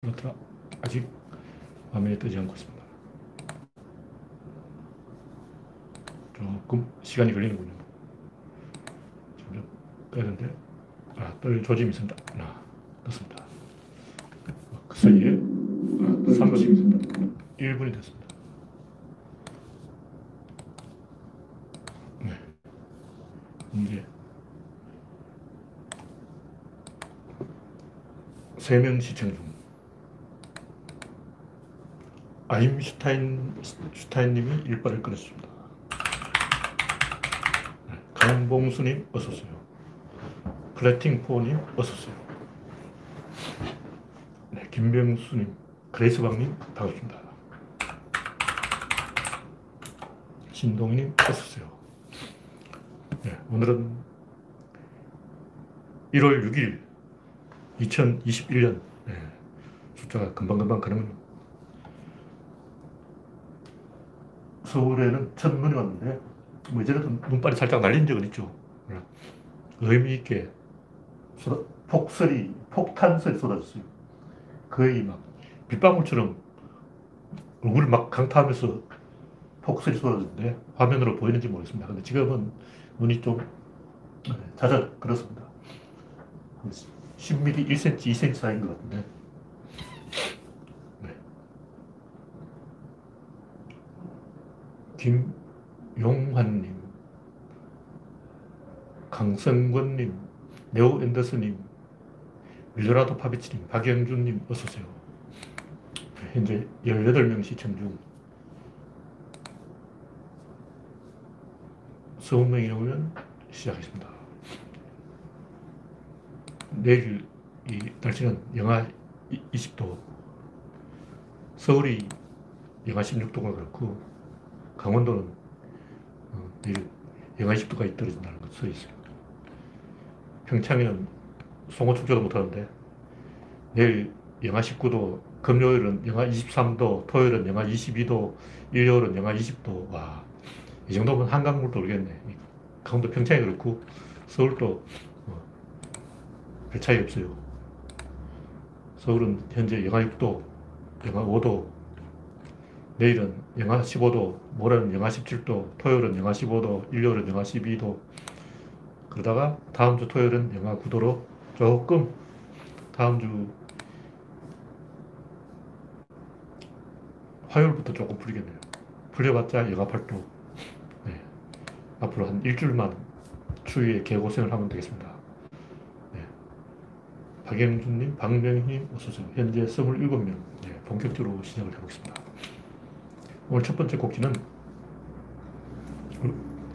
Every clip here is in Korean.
그렇더라. 아직 화면에 뜨지 않고 있습니다. 조금 시간이 걸리는군요. 점점 뜨는데, 아, 뜰 조짐이 있습니다. 아, 떴습니다. 그 사이에 아, 3분씩 있습니다. 1분이 됐습니다. 네. 이제 3명 시청 중. 아임슈타인, 슈타인님이 일발을 끊었습니다. 네, 강봉수님, 어서 오세요. 플래팅포님, 어서 오세요. 네, 김병수님, 그레이스방님, 반갑습니다. 신동희님, 어서 오세요. 네, 오늘은 1월 6일, 2021년. 네, 숫자가 금방금방 가는군요. 서울에는 첫 눈이 왔는데, 뭐 이전에도 눈발이 살짝 날린 적은 있죠. 의미있게 폭설이, 폭탄설이 쏟아졌어요. 거의 막 빗방울처럼 얼굴을 막 강타하면서 폭설이 쏟아졌는데, 화면으로 보이는지 모르겠습니다. 근데 지금은 눈이 좀 잦아 그렇습니다. 10mm, 1cm, 2cm 사이인 것 같은데, 김용환님, 강성권님, 네오 앤더슨님, 밀로라도 파비치님, 박영준님, 어서오세요. 현재 18명 시청 중. 20명이 넘으면 시작하겠습니다. 내일 이 날씨는 영하 20도, 서울이 영하 16도가 그렇고, 강원도는 어, 내일 영하 10도까지 떨어진다는 것써 있어요. 평창에는 송어 축제도 못하는데 내일 영하 19도, 금요일은 영하 23도, 토요일은 영하 22도, 일요일은 영하 20도. 와, 이 정도면 한강물도 오르겠네. 강원도 평창이 그렇고 서울도 어, 별 차이 없어요. 서울은 현재 영하 6도, 영하 5도, 내일은 영하 15도, 모레는 영하 17도, 토요일은 영하 15도, 일요일은 영하 12도. 그러다가 다음 주 토요일은 영하 9도로 조금 다음 주 화요일부터 조금 풀리겠네요. 풀려봤자 영하 8도. 네. 앞으로 한 일주일만 추위에 개고생을 하면 되겠습니다. 네. 박영준님, 박명희님, 어서오세요. 현재 27명. 네. 본격적으로 시작을 해보겠습니다. 오늘 첫 번째 곡지는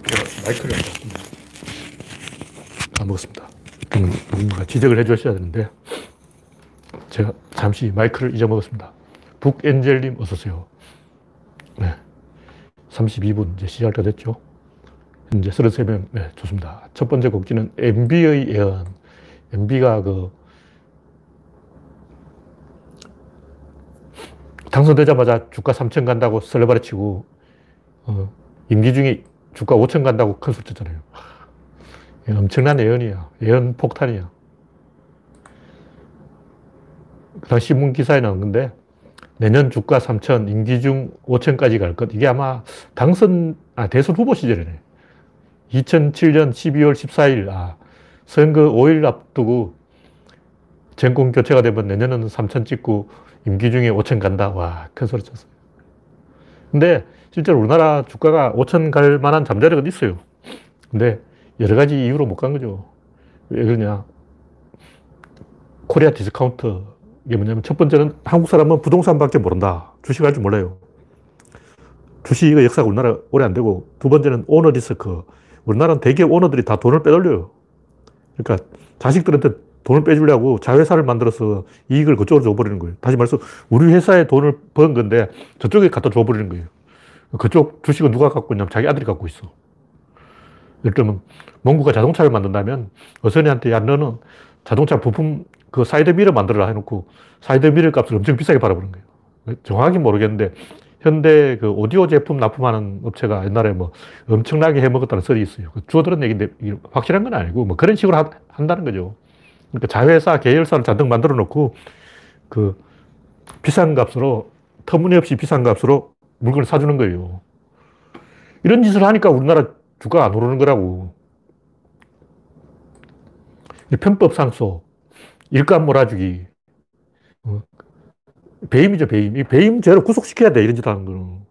제가 마이크를 안 먹었습니다. 누군가 지적을 해주셔야 되는데 제가 잠시 마이크를 잊어먹었습니다. 북엔젤님 어서오세요. 네. 32분 이제 시작할 때 됐죠. 현재 33명. 네, 좋습니다. 첫 번째 곡지는 MB의 예언. MB가 그 당선되자마자 주가 3천 간다고 설레발에 치고, 어, 임기 중에 주가 5천 간다고 큰 소리 쳤잖아요. 엄청난 예언이야. 예언 폭탄이야. 그당 신문 기사에 나온 건데, 내년 주가 3천, 임기 중 5천까지 갈 것. 이게 아마 당선, 아, 대선 후보 시절이네. 2007년 12월 14일, 아, 선거 5일 앞두고 정권 교체가 되면 내년은 3천 찍고 임기 중에 5천 간다. 와, 큰 소리 쳤어요. 근데 실제로 우리나라 주가가 5천 갈 만한 잠재력은 있어요. 근데 여러 가지 이유로 못 간 거죠. 왜 그러냐. 코리아 디스카운트. 이게 뭐냐면 첫 번째는 한국 사람은 부동산밖에 모른다. 주식 할 줄 몰라요. 주식의 역사가 우리나라 오래 안 되고 두 번째는 오너 리스크. 우리나라는 대개 오너들이 다 돈을 빼돌려요. 그러니까 자식들한테 돈을 빼주려고 자회사를 만들어서 이익을 그쪽으로 줘버리는 거예요. 다시 말해서 우리 회사에 돈을 번 건데 저쪽에 갖다 줘버리는 거예요. 그쪽 주식은 누가 갖고 있냐면 자기 아들이 갖고 있어. 예를 들면 몽구가 자동차를 만든다면 의선이한테 야 너는 자동차 부품 그 사이드 미러 만들어라 해놓고 사이드 미러 값을 엄청 비싸게 팔아버린 거예요. 정확히 모르겠는데 현대 그 오디오 제품 납품하는 업체가 옛날에 뭐 엄청나게 해먹었다는 썰이 있어요. 그 주워 들은 얘기인데 확실한 건 아니고 뭐 그런 식으로 한다는 거죠. 그러니까 자회사, 계열사를 잔뜩 만들어 놓고 그 비싼 값으로, 터무니없이 비싼 값으로 물건을 사주는 거예요. 이런 짓을 하니까 우리나라 주가 안 오르는 거라고. 편법 상소, 일감 몰아주기, 어. 배임이죠, 배임. 이 배임 죄로 구속시켜야 돼, 이런 짓 하는 거는.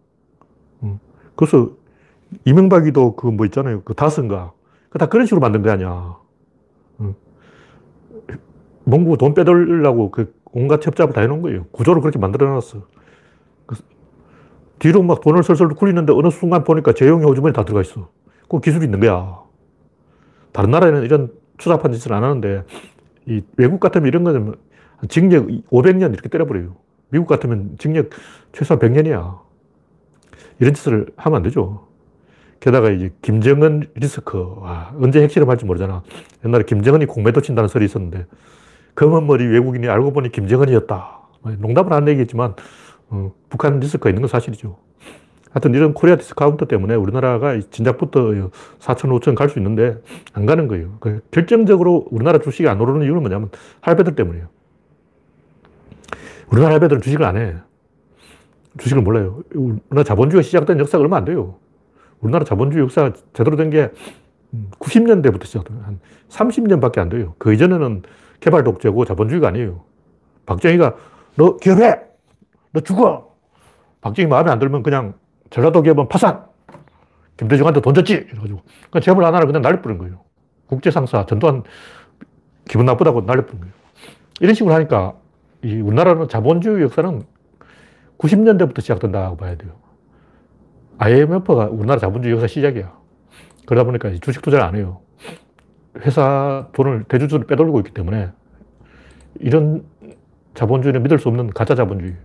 어. 그래서 이명박이도 그 뭐 있잖아요. 그 다스인가. 그 다 그런 식으로 만든 거 아니야. 몽구 돈 빼돌려고 그 온갖 협잡을 다 해놓은 거예요. 구조를 그렇게 만들어 놨어. 뒤로 막 돈을 설설 굴리는데 어느 순간 보니까 재용이 호주머니 다 들어가 있어. 그 기술이 있는 거야. 다른 나라에는 이런 추잡한 짓을 안 하는데, 이 외국 같으면 이런 거는 징역 500년 이렇게 때려버려요. 미국 같으면 징역 최소한 100년이야. 이런 짓을 하면 안 되죠. 게다가 이제 김정은 리스크. 와, 언제 핵실험할지 모르잖아. 옛날에 김정은이 공매도 친다는 설이 있었는데, 검은 머리 외국인이 알고 보니 김정은이었다. 뭐 농담으로 얘기했지만, 어, 북한 리스크가 있는 건 사실이죠. 하여튼 이런 코리아 디스카운트 때문에 우리나라가 진작부터 4천, 5천 갈 수 있는데 안 가는 거예요. 그 결정적으로 우리나라 주식이 안 오르는 이유는 뭐냐면 할배들 때문이에요. 우리나라 할배들은 주식을 안 해. 주식을 몰라요. 우리나라 자본주의가 시작된 역사가 얼마 안 돼요. 우리나라 자본주의 역사가 제대로 된 게 90년대부터 시작돼요. 한 30년밖에 안 돼요. 그 이전에는 개발 독재고 자본주의가 아니에요. 박정희가 너 기업해! 너 죽어! 박정희 마음에 안 들면 그냥 전라도 기업은 파산! 김대중한테 돈 줬지! 이래가지고. 그냥 재벌 하나를 그냥 날려버린 거예요. 국제상사, 전두환 기분 나쁘다고 날려버린 거예요. 이런 식으로 하니까 이 우리나라는 자본주의 역사는 90년대부터 시작된다고 봐야 돼요. IMF가 우리나라 자본주의 역사 시작이야. 그러다 보니까 주식 투자를 안 해요. 회사 돈을 대주주를 빼돌리고 있기 때문에 이런 자본주의는 믿을 수 없는 가짜 자본주의.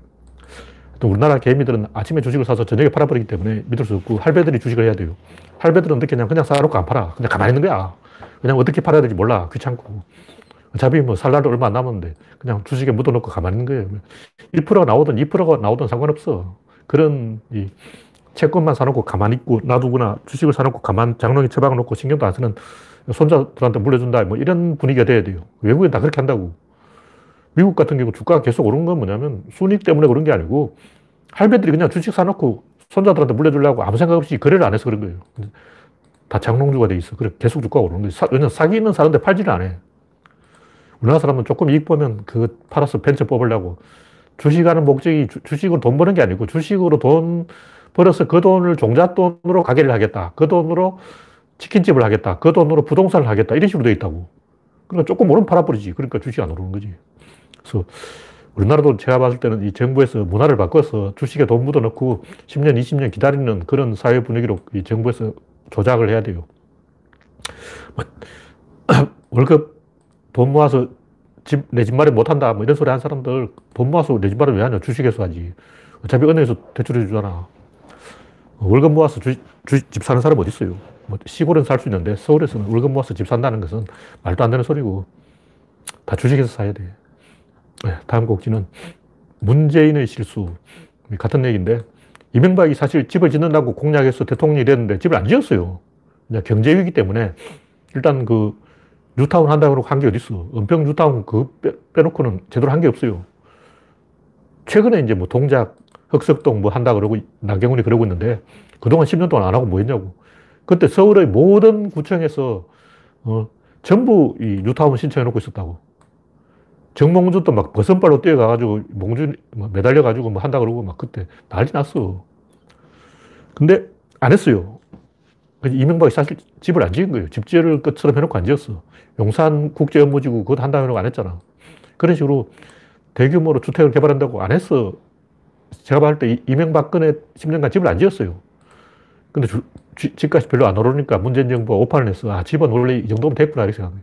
또 우리나라 개미들은 아침에 주식을 사서 저녁에 팔아버리기 때문에 믿을 수 없고 할배들이 주식을 해야 돼요. 할배들은 어떻게 그냥 그냥 사놓고 안 팔아. 그냥 가만히 있는 거야. 그냥 어떻게 팔아야 될지 몰라. 귀찮고. 어차피 뭐 살 날도 얼마 안 남았는데 그냥 주식에 묻어놓고 가만히 있는 거예요. 1%가 나오든 2%가 나오든 상관없어. 그런 이 채권만 사놓고 가만히 있고 놔두거나 주식을 사놓고 가만 장롱에 처박아 놓고 신경도 안 쓰는 손자들한테 물려준다. 뭐 이런 분위기가 돼야 돼요. 외국엔 다 그렇게 한다고. 미국 같은 경우 주가가 계속 오른 건 뭐냐면 순익 때문에 그런 게 아니고 할배들이 그냥 주식 사놓고 손자들한테 물려주려고 아무 생각 없이 거래를 안 해서 그런 거예요. 다 장롱주가 돼 있어. 그래 계속 주가가 오르는 거예요. 왜냐면 사기 있는 사는데 팔지를 안 해. 우리나라 사람은 조금 이익 보면 그 팔아서 벤처 뽑으려고 주식하는 목적이 주, 식으로돈 버는 게 아니고 주식으로 돈 벌어서 그 돈을 종잣돈으로 가게를 하겠다. 그 돈으로 치킨집을 하겠다. 그 돈으로 부동산을 하겠다. 이런 식으로 돼 있다고. 그러니까 조금 오르면 팔아버리지. 그러니까 주식이 안 오르는 거지. 그래서 우리나라도 제가 봤을 때는 이 정부에서 문화를 바꿔서 주식에 돈 묻어넣고 10년, 20년 기다리는 그런 사회 분위기로 이 정부에서 조작을 해야 돼요. 뭐, 월급 돈 모아서 집, 내 집 마련 못한다. 뭐 이런 소리 한 사람들 돈 모아서 내 집 마련 왜 하냐. 주식에서 하지. 어차피 은행에서 대출해 주잖아. 월급 모아서 주, 주, 집 사는 사람 어디 있어요? 뭐 시골은 살수 있는데 서울에서는 월급 모아서 집 산다는 것은 말도 안 되는 소리고 다 주식에서 사야 돼. 네, 다음 곡지는 문재인의 실수. 같은 얘기인데 이명박이 사실 집을 짓는다고 공약해서 대통령이 됐는데 집을 안 지었어요. 그냥 경제 위기 때문에 일단 그 뉴타운 한다고 한게 어딨어. 은평 뉴타운 그 빼, 놓고는 제대로 한 게 없어요. 최근에 이제 뭐 동작, 흑석동 뭐 한다 그러고 나경원이 그러고 있는데 그동안 10년 동안 안 하고 뭐 했냐고. 그때 서울의 모든 구청에서 어, 전부 이 뉴타운 신청해 놓고 있었다고. 정몽준도 막 버선발로 뛰어가가지고 몽준 뭐 매달려가지고 뭐 한다 그러고 막 그때 난리 났어. 근데 안 했어요. 이명박이 사실 집을 안 지은 거예요. 집 지을 것처럼 해놓고 안 지었어. 용산 국제업무지구 그것 한다고 해놓고 안 했잖아. 그런 식으로 대규모로 주택을 개발한다고 안 했어. 제가 봤을 때 이명박근혜 10년간 집을 안 지었어요. 근데 주, 주, 집값이 별로 안 오르니까 문재인 정부가 오판을 했어. 아, 집은 원래 이 정도면 됐구나. 이렇게 생각해요.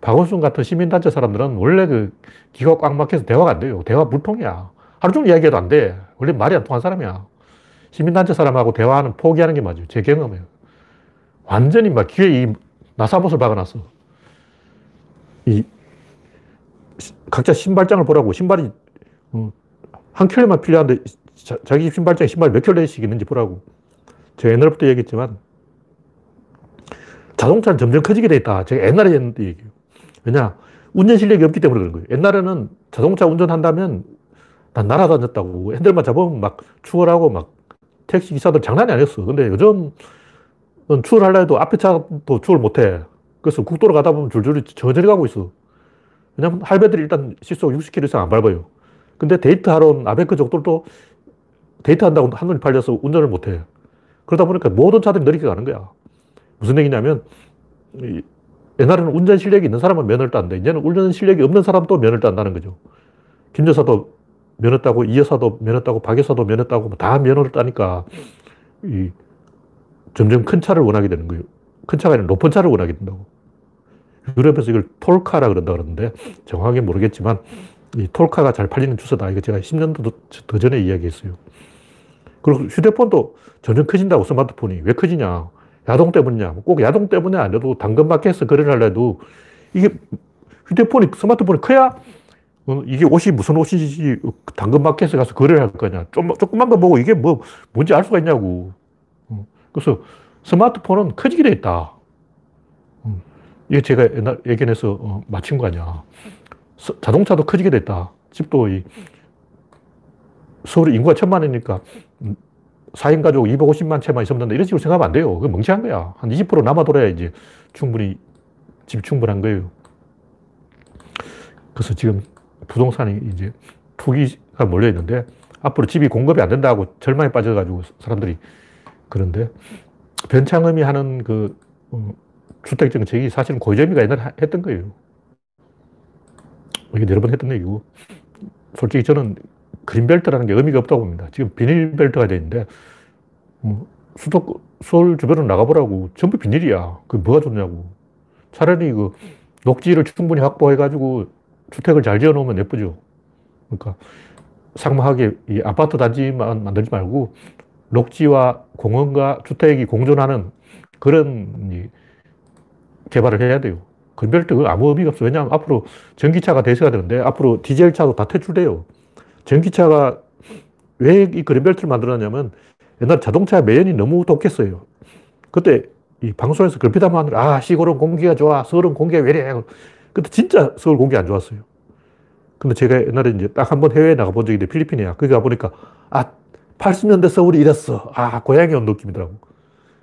박원순 같은 시민단체 사람들은 원래 그 기가 꽉 막혀서 대화가 안 돼요. 대화 물통이야. 하루 종일 이야기해도 안 돼. 원래 말이 안 통한 사람이야. 시민단체 사람하고 대화하는 포기하는 게 맞아요. 제 경험이에요. 완전히 막 귀에 이 나사못을 박아놨어. 이 각자 신발장을 보라고 신발이 어, 한 켤레만 필요한데 자, 기 신발장에 신발 몇 켤레씩 있는지 보라고. 제가 옛날부터 얘기했지만 자동차는 점점 커지게 돼 있다. 제가 옛날에 했는데 얘기해요. 왜냐? 운전 실력이 없기 때문에 그런 거예요. 옛날에는 자동차 운전한다면 다 날아다녔다고. 핸들만 잡으면 막 추월하고 막 택시 기사들 장난이 아니었어. 근데 요즘 추월하려 해도 앞에 차도 추월 못 해. 그래서 국도로 가다 보면 줄줄이 저절히 가고 있어. 왜냐면 할배들이 일단 시속 60km 이상 안 밟아요. 근데 데이트하러 온 아베크 족들도 데이트한다고 한눈이 팔려서 운전을 못 해. 그러다 보니까 모든 차들이 느리게 가는 거야. 무슨 얘기냐면, 옛날에는 운전 실력이 있는 사람은 면허를 땄는데, 이제는 운전 실력이 없는 사람도 면허를 딴다는 거죠. 김 여사도 면허 따고, 이 여사도 면허 따고, 박 여사도 면허 따고, 뭐다 면허를 따니까, 이, 점점 큰 차를 원하게 되는 거예요. 큰 차가 아니라 높은 차를 원하게 된다고. 유럽에서 이걸 톨카라 그런다 그러는데, 정확하게 모르겠지만, 이 톨카가 잘 팔리는 주소다. 이거 제가 10년도 더 전에 이야기했어요. 그리고 휴대폰도 점점 커진다고 스마트폰이. 왜 커지냐? 야동 때문이냐? 꼭 야동 때문에 아니라도 당근마켓에서 거래를 하려도 이게 휴대폰이, 스마트폰이 커야 어, 이게 옷이 무슨 옷인지 당근마켓에 가서 거래를 할 거냐. 좀, 조금만 거 보고 이게 뭐, 뭔지 알 수가 있냐고. 어, 그래서 스마트폰은 커지게 돼 있다. 어, 이게 제가 옛날 예견해서 맞힌 거 아니야. 자동차도 커지게 됐다. 집도 이 서울 인구가 천만이니까 4인 가족 250만 채만 된다. 이런 식으로 생각하면 안 돼요. 그 멍청한 거야. 한 20% 남아돌아야 이제 충분히 집 충분한 거예요. 그래서 지금 부동산이 이제 투기가 몰려 있는데 앞으로 집이 공급이 안 된다고 절망에 빠져가지고 사람들이 그런데 변창흠이 하는 그 어, 주택 정책이 사실은 고재미가 옛날에 했던 거예요. 이게 여러 번 했던 얘기고 솔직히 저는 그린벨트라는 게 의미가 없다고 봅니다. 지금 비닐벨트가 되어 있는데, 뭐 수도, 서울 주변으로 나가보라고. 전부 비닐이야. 그 뭐가 좋냐고. 차라리 그 녹지를 충분히 확보해가지고 주택을 잘 지어 놓으면 예쁘죠. 그러니까 상막하게 이 아파트 단지만 만들지 말고 녹지와 공원과 주택이 공존하는 그런 개발을 해야 돼요. 그린벨트 아무 의미가 없어. 왜냐하면 앞으로 전기차가 대세가 되는데 앞으로 디젤 차도 다 퇴출돼요. 전기차가 왜 이 그린벨트를 만들었냐면 옛날 자동차 매연이 너무 독했어요. 그때 이 방송에서 걸핏하면 아, 시골은 공기가 좋아. 서울은 공기가 왜 이래. 그때 진짜 서울 공기 안 좋았어요. 근데 제가 옛날에 이제 딱 한 번 해외에 나가본 적이 있는데 필리핀이야. 거기 가보니까 아, 80년대 서울이 이랬어. 아, 고향에 온 느낌이더라고.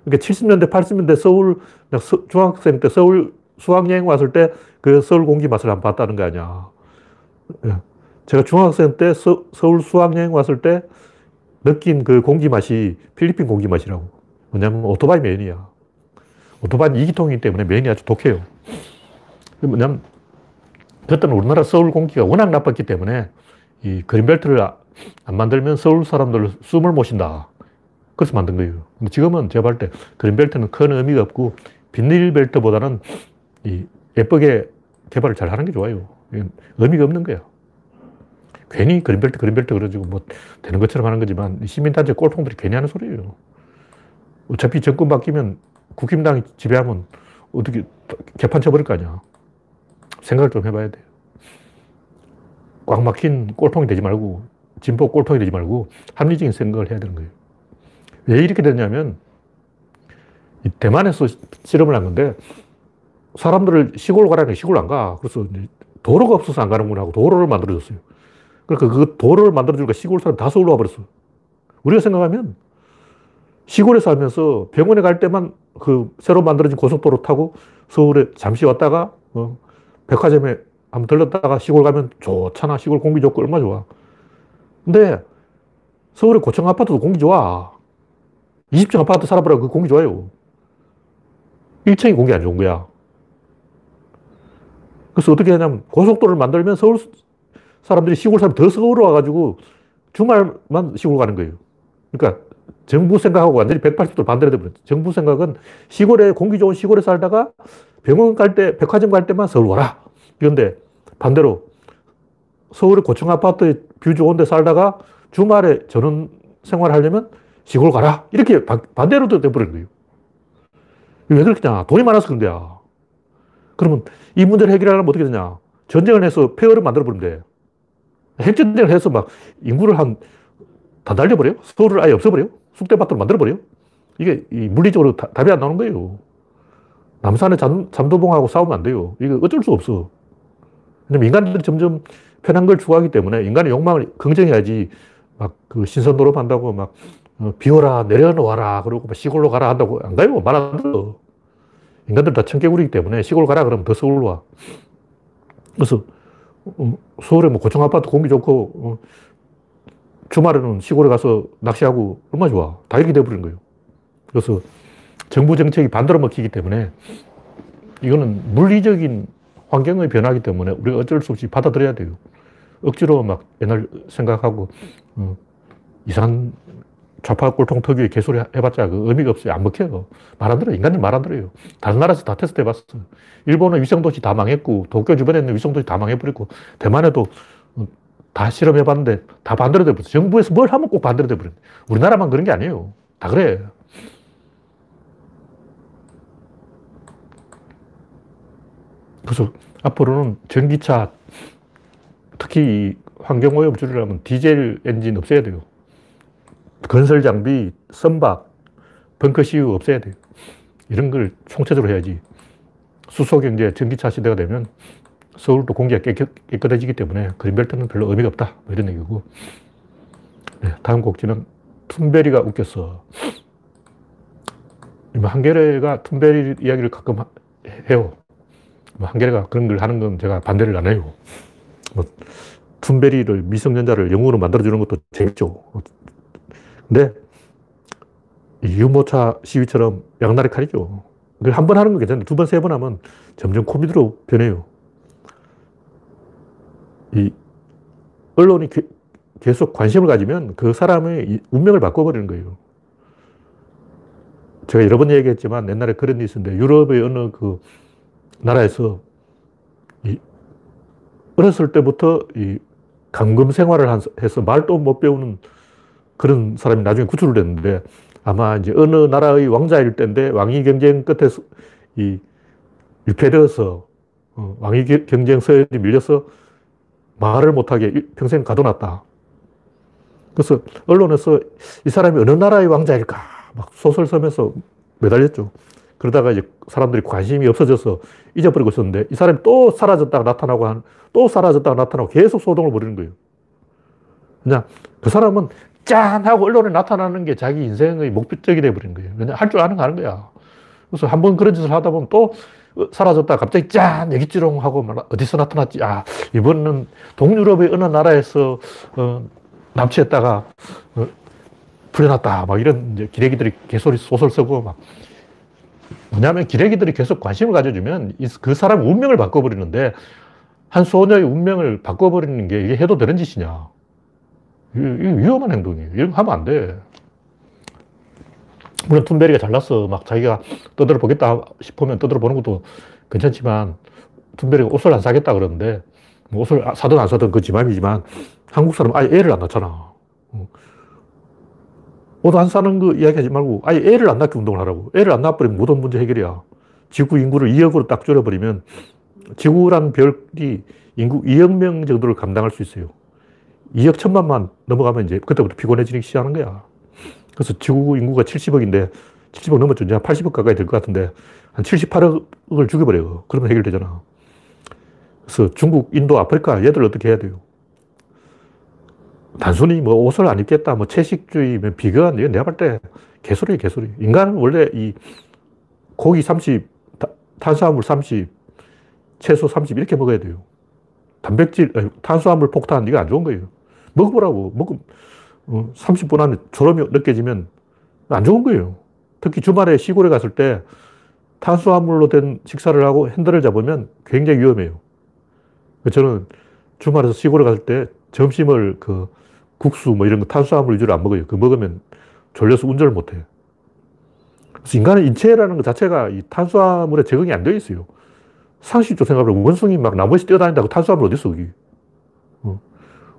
그러니까 70년대, 80년대 서울, 중학생 때 서울 수학여행 왔을 때 그 서울 공기 맛을 안 봤다는 거 아니야. 예. 제가 중학생 때 서, 울 수학여행 왔을 때 느낀 그 공기 맛이 필리핀 공기 맛이라고. 뭐냐면 오토바이 메인이야. 오토바이는 이기통이기 때문에 메인이 아주 독해요. 뭐냐면 그때는 우리나라 서울 공기가 워낙 나빴기 때문에 이 그린벨트를 안 만들면 서울 사람들 숨을 못 쉰다. 그래서 만든 거예요. 근데 지금은 제가 볼 때 그린벨트는 큰 의미가 없고 비닐벨트보다는 이 예쁘게 개발을 잘 하는 게 좋아요. 의미가 없는 거야. 괜히 그린벨트, 그린벨트 그러지고 뭐 되는 것처럼 하는 거지만 시민단체 꼴통들이 괜히 하는 소리예요. 어차피 정권 바뀌면 국힘당이 지배하면 어떻게 개판 쳐버릴 거 아니야. 생각을 좀 해봐야 돼요. 꽉 막힌 꼴통이 되지 말고 진보 꼴통이 되지 말고 합리적인 생각을 해야 되는 거예요. 왜 이렇게 됐냐면 대만에서 실험을 한 건데 사람들을 시골 가라니 시골 안 가. 그래서 도로가 없어서 안 가는구나 하고 도로를 만들어줬어요. 그러니까 그 도로를 만들어주니까 시골 사람 다 서울로 와버렸어. 우리가 생각하면 시골에 살면서 병원에 갈 때만 그 새로 만들어진 고속도로 타고 서울에 잠시 왔다가 어, 백화점에 한번 들렀다가 시골 가면 좋잖아. 시골 공기 좋고 얼마나 좋아. 근데 서울의 고층 아파트도 공기 좋아. 20층 아파트 살아보라 그 공기 좋아요. 1층이 공기 안 좋은 거야. 그래서 어떻게 하냐면 고속도로를 만들면 서울 사람들이 시골 사람 더 서울 와가지고 주말만 시골 가는 거예요. 그러니까 정부 생각하고 완전히 180도 반대로 돼버렸죠. 정부 생각은 시골에 공기 좋은 시골에 살다가 병원 갈 때, 백화점 갈 때만 서울 와라. 그런데 반대로 서울의 고층 아파트 뷰 좋은 데 살다가 주말에 전원 생활하려면 시골 가라. 이렇게 반대로 돼버린 거예요. 왜 그렇겠냐. 돈이 많아서 그런 거야. 그러면 이 문제를 해결하려면 어떻게 되냐. 전쟁을 해서 폐허를 만들어버리면 돼. 핵전쟁을 해서 막 인구를 한 다 날려버려요? 서울을 아예 없애버려요? 쑥대밭으로 만들어버려요? 이게 물리적으로 다, 답이 안 나오는 거예요. 남산의 잠, 잠도봉하고 싸우면 안 돼요. 이거 어쩔 수 없어. 왜냐면 인간들이 점점 편한 걸 추구하기 때문에 인간의 욕망을 긍정해야지 막 그 신선 노름 한다고 막 어, 비워라, 내려놓아라, 그러고 시골로 가라 한다고 안 가요. 말 안 들어. 인간들 다 청개구리이기 때문에 시골 가라 그러면 더 서울로 와. 그래서 어, 서울에 뭐 고층 아파트 공기 좋고 어, 주말에는 시골에 가서 낚시하고 얼마나 좋아. 다 이렇게 돼버린 거예요. 그래서 정부 정책이 반대로 먹히기 때문에 이거는 물리적인 환경의 변화기 때문에 우리가 어쩔 수 없이 받아들여야 돼요. 억지로 막 옛날 생각하고 어, 이상한 좌파 꼴통 특유의 개소리 해봤자 그 의미가 없어요. 안 먹혀요. 말 안 들어요. 인간들 말 안 들어요. 다른 나라에서 다 테스트 해봤어. 일본은 위성도시 다 망했고, 도쿄 주변에 있는 위성도시 다 망해버리고, 대만에도 다 실험해봤는데 다 반대로 돼버렸어. 정부에서 뭘 하면 꼭 반대로 돼버려. 우리나라만 그런 게 아니에요. 다 그래. 그래서 앞으로는 전기차, 특히 환경오염 줄이려면 디젤 엔진 없애야 돼요. 건설 장비, 선박, 벙커시유 없애야 돼요. 이런 걸 총체적으로 해야지. 수소 경제, 전기차 시대가 되면 서울도 공기가 깨끗, 해지기 때문에 그린벨트는 별로 의미가 없다. 뭐 이런 얘기고. 네, 다음 곡지는 툰베리가 웃겼어. 뭐 한겨레가 툰베리 이야기를 가끔 해요. 뭐 한겨레가 그런 걸 하는 건 제가 반대를 안 해요. 뭐 툰베리를 미성년자를 영웅으로 만들어주는 것도 재밌죠. 근데 유모차 시위처럼 양날의 칼이죠. 그걸 한번 하는 건 괜찮은데 두 번, 세 번 하면 점점 코미디로 변해요. 이 언론이 게, 계속 관심을 가지면 그 사람의 운명을 바꿔버리는 거예요. 제가 여러 번 얘기했지만 옛날에 그런 일이 있었는데 유럽의 어느 그 나라에서 이 어렸을 때부터 이 감금 생활을 해서 말도 못 배우는 그런 사람이 나중에 구출을 됐는데 아마 이제 어느 나라의 왕자일 때인데 왕위 경쟁 끝에 이 유폐되어서 어, 왕위 경쟁 서열이 밀려서 말을 못하게 평생 가둬놨다. 그래서 언론에서 이 사람이 어느 나라의 왕자일까 막 소설 쓰면서 매달렸죠. 그러다가 이제 사람들이 관심이 없어져서 잊어버리고 있었는데 이 사람이 또 사라졌다가 나타나고 한, 또 사라졌다가 나타나고 계속 소동을 벌이는 거예요. 그냥 그 사람은 짠! 하고 언론에 나타나는 게 자기 인생의 목적이 돼버린 거예요. 그냥 할줄 아는 거 하는 거야. 그래서 한 번 그런 짓을 하다 보면 또 사라졌다 갑자기 짠! 얘기지롱 하고 어디서 나타났지? 아, 이번은 동유럽의 어느 나라에서 어, 납치했다가 어, 풀려났다. 막 이런 기레기들이 개소리 소설 쓰고 막. 뭐냐면 기레기들이 계속 관심을 가져주면 그 사람 운명을 바꿔버리는데 한 소녀의 운명을 바꿔버리는 게 이게 해도 되는 짓이냐. 이거 위험한 행동이에요. 이런 거 하면 안 돼. 물론 툰베리가 잘났어. 막 자기가 떠들어 보겠다 싶으면 떠들어 보는 것도 괜찮지만 툰베리가 옷을 안 사겠다 그러는데 뭐 옷을 사든 안 사든 그지 맘이지만 한국 사람은 아예 애를 안 낳잖아. 어. 옷안 사는 거 이야기하지 말고 아예 애를 안 낳게 운동을 하라고. 애를 안 낳아버리면 모든 문제 해결이야. 지구 인구를 2억으로 딱 줄여버리면 지구란 별이 인구 2억 명 정도를 감당할 수 있어요. 2억 천만만 넘어가면 이제 그때부터 피곤해지기 시작하는 거야. 그래서 지구 인구가 70억인데 70억 넘었죠. 이제 80억 가까이 될 것 같은데 한 78억을 죽여버려요. 그러면 해결되잖아. 그래서 중국, 인도, 아프리카 얘들 어떻게 해야 돼요? 단순히 뭐 옷을 안 입겠다, 뭐 채식주의, 뭐 비건, 이건 내가 볼 때 개소리, 개소리. 인간은 원래 이 고기 30, 탄수화물 30, 채소 30 이렇게 먹어야 돼요. 단백질, 탄수화물 폭탄, 이거 안 좋은 거예요. 먹어보라고. 먹으 30분 어, 안에 졸음이 느껴지면 안 좋은 거예요. 특히 주말에 시골에 갔을 때 탄수화물로 된 식사를 하고 핸들을 잡으면 굉장히 위험해요. 저는 주말에서 시골에 갔을 때 점심을 그 국수 뭐 이런 거 탄수화물 위주로 안 먹어요. 그 먹으면 졸려서 운전을 못 해요. 그래서 인간의 인체라는 것 자체가 이 탄수화물에 적응이 안 되어 있어요. 상식적으로 생각하면 원숭이 막 나무에서 뛰어다닌다고 탄수화물 어디 있어, 거기.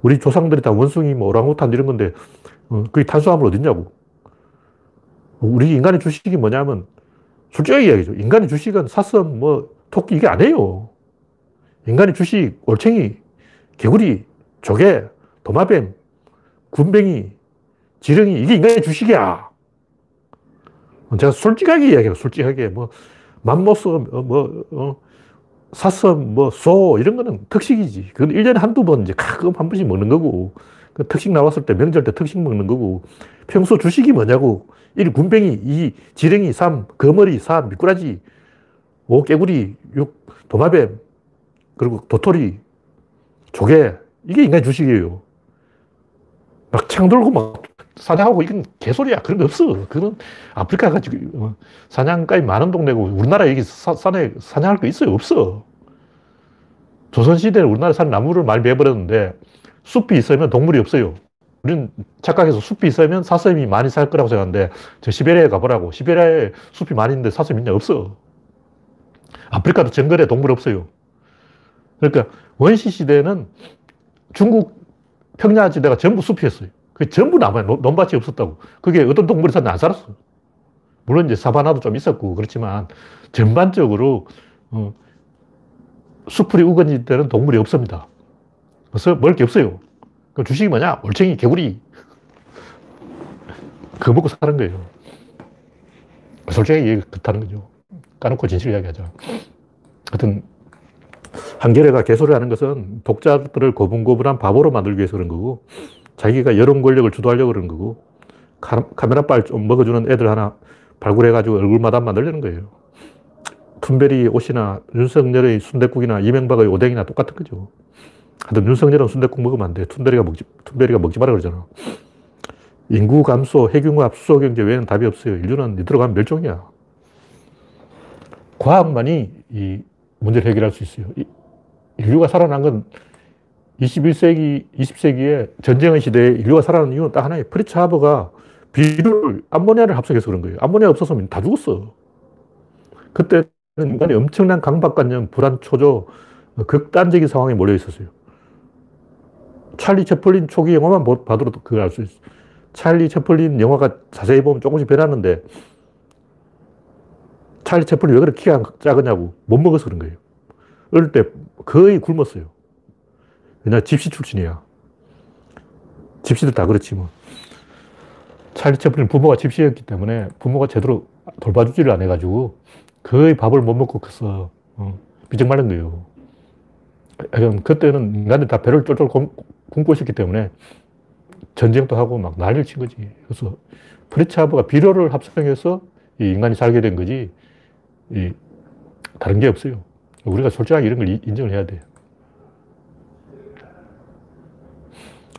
어. 우리 조상들이 다 원숭이, 뭐, 오랑우탄 이런 건데, 어, 그게 탄수화물 어딨냐고. 우리 인간의 주식이 뭐냐면, 솔직하게 이야기죠. 인간의 주식은 사슴, 뭐, 토끼 이게 아니에요. 인간의 주식, 올챙이, 개구리, 조개, 도마뱀, 군뱅이, 지렁이, 이게 인간의 주식이야. 제가 솔직하게 이야기해요. 솔직하게. 뭐, 맘모스, 뭐, 어, 사슴, 뭐, 소, 이런 거는 특식이지. 그건 1년에 한두 번 이제 가끔 한 번씩 먹는 거고, 그 특식 나왔을 때 명절 때 특식 먹는 거고, 평소 주식이 뭐냐고, 1 군뱅이, 2 지렁이, 3 거머리, 4 미꾸라지, 5 깨구리, 6 도마뱀, 그리고 도토리, 조개, 이게 인간 주식이에요. 막 창 들고 막 사냥하고 이건 개소리야. 그런 거 없어. 그런 아프리카 가지고 어, 사냥감이 많은 동네고 우리나라 여기 사, 산에 사냥할 거 있어요? 없어. 조선시대에 우리나라 산 나무를 많이 베버렸는데 숲이 있으면 동물이 없어요. 우리는 착각해서 숲이 있으면 사슴이 많이 살 거라고 생각하는데 저 시베리아에 가보라고. 시베리아에 숲이 많이 있는데 사슴 있냐? 없어. 아프리카도 정글에 동물 없어요. 그러니까 원시 시대는 중국 평야지대가 전부 숲이었어요. 그 전부 나무야. 논밭이 없었다고. 그게 어떤 동물이 살았나 안 살았어. 물론 이제 사바나도 좀 있었고 그렇지만 전반적으로 어, 수풀이 우거진 때는 동물이 없습니다. 그래서 먹을 게 없어요. 그 주식이 뭐냐? 올챙이, 개구리. 그거 먹고 사는 거예요. 솔직히 그렇다는 거죠. 까놓고 진실 이야기하자. 하여튼 한겨레가 개소리 하는 것은 독자들을 고분고분한 바보로 만들기 위해서 그런 거고 자기가 여론 권력을 주도하려고 그런 거고 카메라 빨 좀 먹어주는 애들 하나 발굴해가지고 얼굴마다 만들려는 거예요. 툰베리 옷이나 윤석열의 순대국이나 이명박의 오뎅이나 똑같은 거죠. 하여튼 윤석열은 순대국 먹으면 안 돼. 툰베리가 먹지, 툰베리가 먹지 마라 그러잖아. 인구 감소, 핵융합, 수소경제 외에는 답이 없어요. 인류는 이대로 가면 멸종이야. 과학만이 이 문제를 해결할 수 있어요. 인류가 살아난 건 21세기, 20세기에 전쟁의 시대에 인류가 살아난 이유는 딱 하나예요. 프리츠 하버가 비료를, 암모니아를 합성해서 그런 거예요. 암모니아 없었으면 다 죽었어. 그때는 인간이 엄청난 강박관념, 불안, 초조, 극단적인 상황에 몰려 있었어요. 찰리 채플린 초기 영화만 봐도 그걸 알 수 있어. 찰리 채플린 영화가 자세히 보면 조금씩 변하는데 찰리 채플린 왜 그렇게 키가 작으냐고 못 먹어서 그런 거예요. 어릴 때 거의 굶었어요. 왜냐 집시 출신이야. 집시들 다 그렇지 뭐. 찰리 채플린 부모가 집시였기 때문에 부모가 제대로 돌봐주지를 안 해가지고 거의 밥을 못 먹고 컸어. 어, 비쩍 말른 거예요. 그때는 인간들 다 배를 쫄쫄 굶고 있었기 때문에 전쟁도 하고 막 난리를 친 거지. 그래서 프리츠 하버가 비료를 합성해서 이 인간이 살게 된 거지, 이 다른 게 없어요. 우리가 솔직하게 이런 걸 인정을 해야 돼요.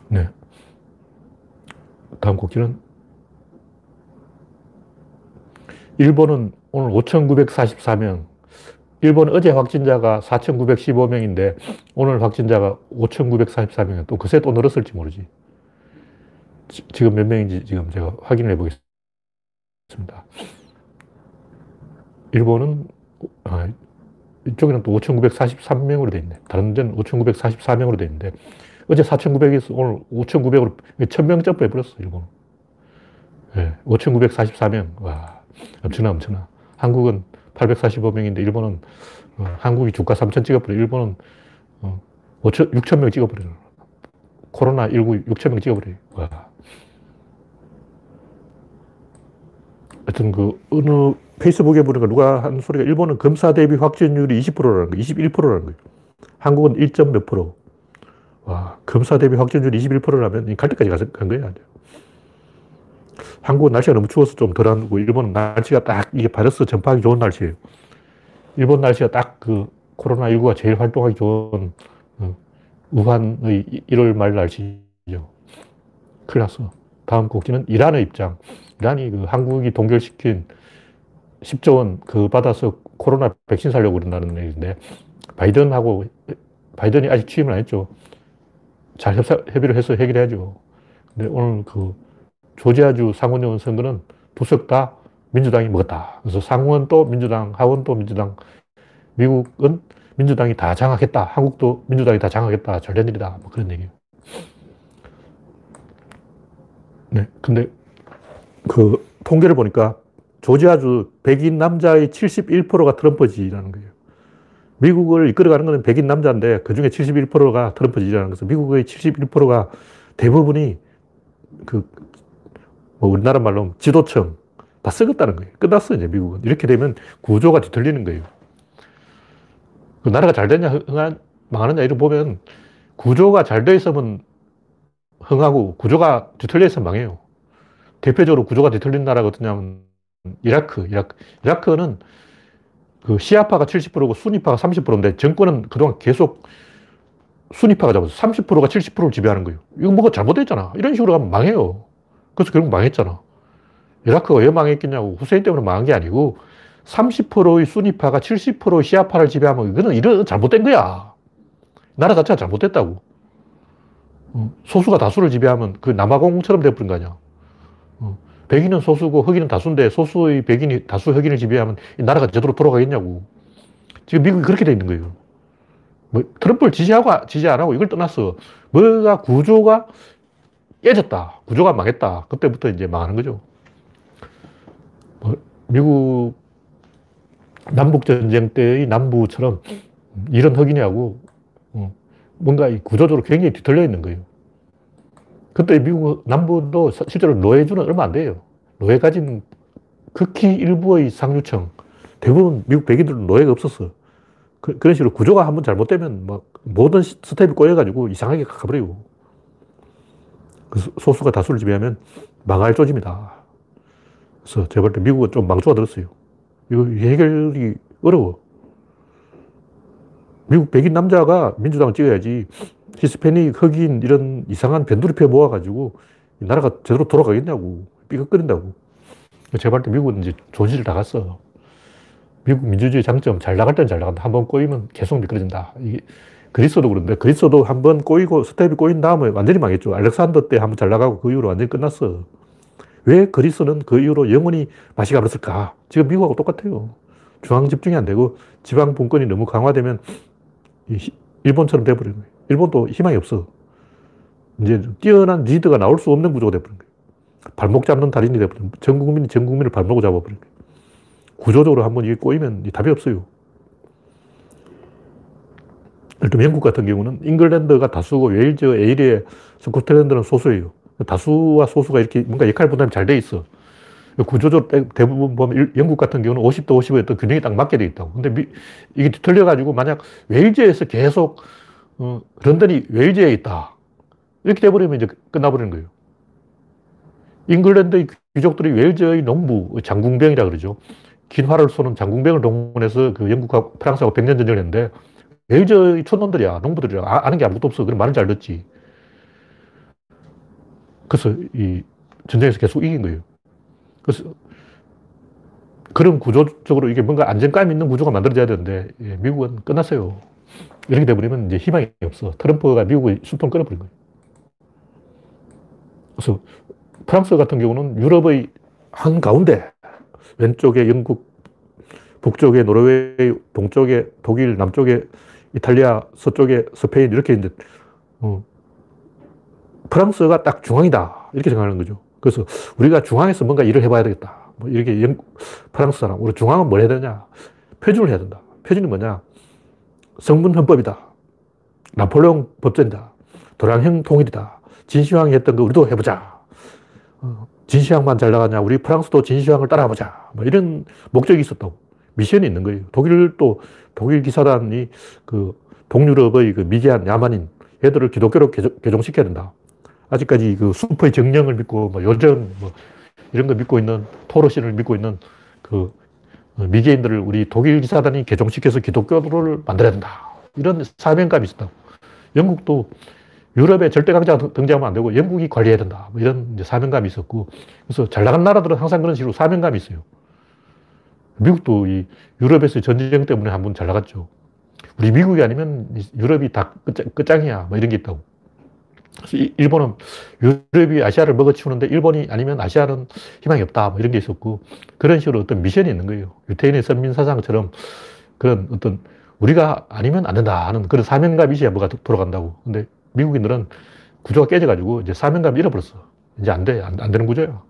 네. 다음 곡기는 일본은 오늘 5,944명, 일본 어제 확진자가 4,915명인데 오늘 확진자가 5,944명. 또 그새 또 늘었을지 모르지. 지, 지금 몇 명인지 지금 제가 확인을 해보겠습니다. 일본은 아, 이쪽에는 또 5,943명으로 돼 있네. 다른 데는 5,944명으로 돼 있는데 어제 4,900에서 오늘 5,900으로 1,000명 점프해 버렸어, 일본. 네, 5,944명. 와, 엄청나, 엄청나. 한국은 845명인데 일본은 어, 한국이 주가 3천 찍어버려. 일본은 어, 5천, 6천 명 찍어버려. 코로나19 6천 명 찍어버려. 와. 하여튼 그 어느 페이스북에 보니까 누가 한 소리가 일본은 검사 대비 확진율이 20%라는 거, 21%라는 거예요. 한국은 1. 몇 프로. 와, 검사 대비 확진율이 21%라면 갈 때까지 간 거야. 한국은 날씨가 너무 추워서 좀 덜하고 일본은 날씨가 딱 이게 바이러스 전파하기 좋은 날씨예요. 일본 날씨가 딱 그 코로나19가 제일 활동하기 좋은 어, 우한의 1월 말 날씨죠. 큰일 났어. 다음 곡지는 이란의 입장. 이란이 그 한국이 동결시킨 10조 원 그 받아서 코로나 백신 살려고 그런다는 얘기인데 바이든하고 바이든이 아직 취임을 안 했죠. 잘 협사, 협의를 해서 해결해야죠. 근데 오늘 그 조지아주 상원의원 선거는 두석 다 민주당이 먹었다. 그래서 상원 또 민주당, 하원 또 민주당. 미국은 민주당이 다 장악했다. 한국도 민주당이 다 장악했다. 잘된 일이다. 뭐 그런 얘기예요. 네. 근데 그 통계를 보니까 조지아주 백인 남자의 71%가 트럼프지라는 거예요. 미국을 이끌어가는 것은 백인 남자인데 그 중에 71%가 트럼프지라는 것은 미국의 71%가 대부분이 그 뭐 우리나라 말로 지도층 다 썩었다는 거예요. 끝났어, 이제 미국은. 이렇게 되면 구조가 뒤틀리는 거예요. 그 나라가 잘 되냐, 망하느냐, 이런 보면 구조가 잘 돼 있으면 흥하고 구조가 뒤틀려 있으면 망해요. 대표적으로 구조가 뒤틀린 나라가 어떠냐면 이라크, 이라크. 이라크는 그 시아파가 70%고 순위파가 30%인데 정권은 그동안 계속 순위파가 잡아서 30%가 70%를 지배하는 거예요. 이거 뭐가 잘못됐잖아. 이런 식으로 가면 망해요. 그래서 결국 망했잖아. 이라크가 왜 망했겠냐고. 후세인 때문에 망한 게 아니고 30%의 순위파가 70%의 시아파를 지배하면 이거는 이런 잘못된 거야. 나라 자체가 잘못됐다고. 어, 소수가 다수를 지배하면 그 남아공처럼 돼버린 거 아니야. 어, 백인은 소수고 흑인은 다수인데 소수의 백인이 다수 흑인을 지배하면 이 나라가 제대로 돌아가겠냐고. 지금 미국이 그렇게 돼 있는 거예요. 뭐 트럼프를 지지하고 지지 안 하고 이걸 떠났어. 뭐가 구조가 깨졌다. 구조가 망했다. 그때부터 이제 망하는 거죠. 뭐 미국 남북 전쟁 때의 남부처럼 이런 흑인이하고 어, 뭔가 구조적으로 굉장히 뒤틀려 있는 거예요. 그때 미국 남부도 실제로 노예주는 얼마 안 돼요. 노예 가진 극히 일부의 상류층, 대부분 미국 백인들은 노예가 없었어. 그, 런 식으로 구조가 한번 잘못되면 막 모든 스텝이 꼬여가지고 이상하게 가버려요. 그 소수가 다수를 지배하면 망할 조짐이다. 그래서 제가 볼 때 미국은 좀 망조가 들었어요. 이거 해결이 어려워. 미국 백인 남자가 민주당을 찍어야지 히스패닉, 흑인 이런 이상한 변두리표 모아가지고 나라가 제대로 돌아가겠냐고 삐걱거린다고. 제가 볼때 미국은 이제 존 시절 다 갔어. 미국 민주주의 장점 잘 나갈 때는 잘 나간다. 한 번 꼬이면 계속 미끄러진다. 이게 그리스도 그런데 그리스도 한 번 꼬이고 스텝이 꼬인 다음에 완전히 망했죠. 알렉산더 때 한 번 잘 나가고 그 이후로 완전히 끝났어. 왜 그리스는 그 이후로 영원히 맛이 가버렸을까? 지금 미국하고 똑같아요. 중앙 집중이 안 되고 지방 분권이 너무 강화되면 일본처럼 돼버리는 거예요. 일본도 희망이 없어. 이제 뛰어난 리더가 나올 수 없는 구조가 돼버린 거예요. 발목 잡는 달인이 거예요. 전 국민이 전 국민을 발목을 잡아버린 거예요. 구조적으로 한번 이게 꼬이면 답이 없어요. 예를 영국 같은 경우는 잉글랜드가 다수고 웨일즈, 에이리에 스코틀랜드는 소수예요. 다수와 소수가 이렇게 뭔가 역할 분담이 잘 돼 있어. 구조적으로 대부분 보면 영국 같은 경우는 50대 50의 어떤 균형이 딱 맞게 돼 있다고. 근데 미, 이게 뒤틀려가지고 만약 웨일즈에서 계속 어, 런던이 웨일즈에 있다. 이렇게 돼버리면 이제 끝나버리는 거예요. 잉글랜드의 귀족들이 웨일즈의 농부, 장궁병이라 그러죠. 긴 활을 쏘는 장궁병을 동원해서 그 영국과 프랑스하고 백년 전쟁을 했는데 웨일즈의 촌놈들이야, 농부들이야. 아, 는게 아무것도 없어. 그럼 말은 잘 듣지. 그래서 이 전쟁에서 계속 이긴 거예요. 그래서 그런 구조적으로 이게 뭔가 안정감 있는 구조가 만들어져야 되는데 예, 미국은 끝났어요. 이렇게 돼버리면 이제 희망이 없어. 트럼프가 미국의 수통 끊어버린 거예요. 그래서 프랑스 같은 경우는 유럽의 한 가운데 왼쪽에 영국, 북쪽에 노르웨이, 동쪽에 독일, 남쪽에 이탈리아, 서쪽에 스페인 이렇게 이제 어, 프랑스가 딱 중앙이다 이렇게 생각하는 거죠. 그래서 우리가 중앙에서 뭔가 일을 해봐야 되겠다. 뭐 이렇게 영, 프랑스 사람, 우리 중앙은 뭘 해야 되냐? 표준을 해야 된다. 표준이 뭐냐? 성분 헌법이다. 나폴레옹 법전이다. 도량형 통일이다. 진시황이 했던 거 우리도 해보자. 어, 진시황만 잘 나가냐? 우리 프랑스도 진시황을 따라보자. 뭐 이런 목적이 있었다고. 미션이 있는 거예요. 독일도 독일 기사단이 그 동유럽의 그 미개한 야만인 애들을 기독교로 개종, 시켜야 된다. 아직까지 그 슈퍼의 정령을 믿고 뭐 요전 뭐 이런 거 믿고 있는 토로신을 믿고 있는 그 미개인들을 우리 독일 기사단이 개종시켜서 기독교를 만들어야 된다. 이런 사명감이 있었다고. 영국도 유럽에 절대 강자가 등장하면 안 되고 영국이 관리해야 된다. 뭐 이런 사명감이 있었고 그래서 잘 나간 나라들은 항상 그런 식으로 사명감이 있어요. 미국도 이 유럽에서 전쟁 때문에 한 번 잘 나갔죠. 우리 미국이 아니면 유럽이 다 끝장, 이야 뭐 이런 게 있다고. 일본은 유럽이 아시아를 먹어치우는데 일본이 아니면 아시아는 희망이 없다. 뭐 이런 게 있었고 그런 식으로 어떤 미션이 있는 거예요. 유태인의 선민 사상처럼 그런 어떤 우리가 아니면 안 된다 하는 그런 사명감이 있어야 뭐가 돌아간다고. 근데 미국인들은 구조가 깨져가지고 이제 사명감을 잃어버렸어. 이제 안 돼. 안, 안 되는 구조야.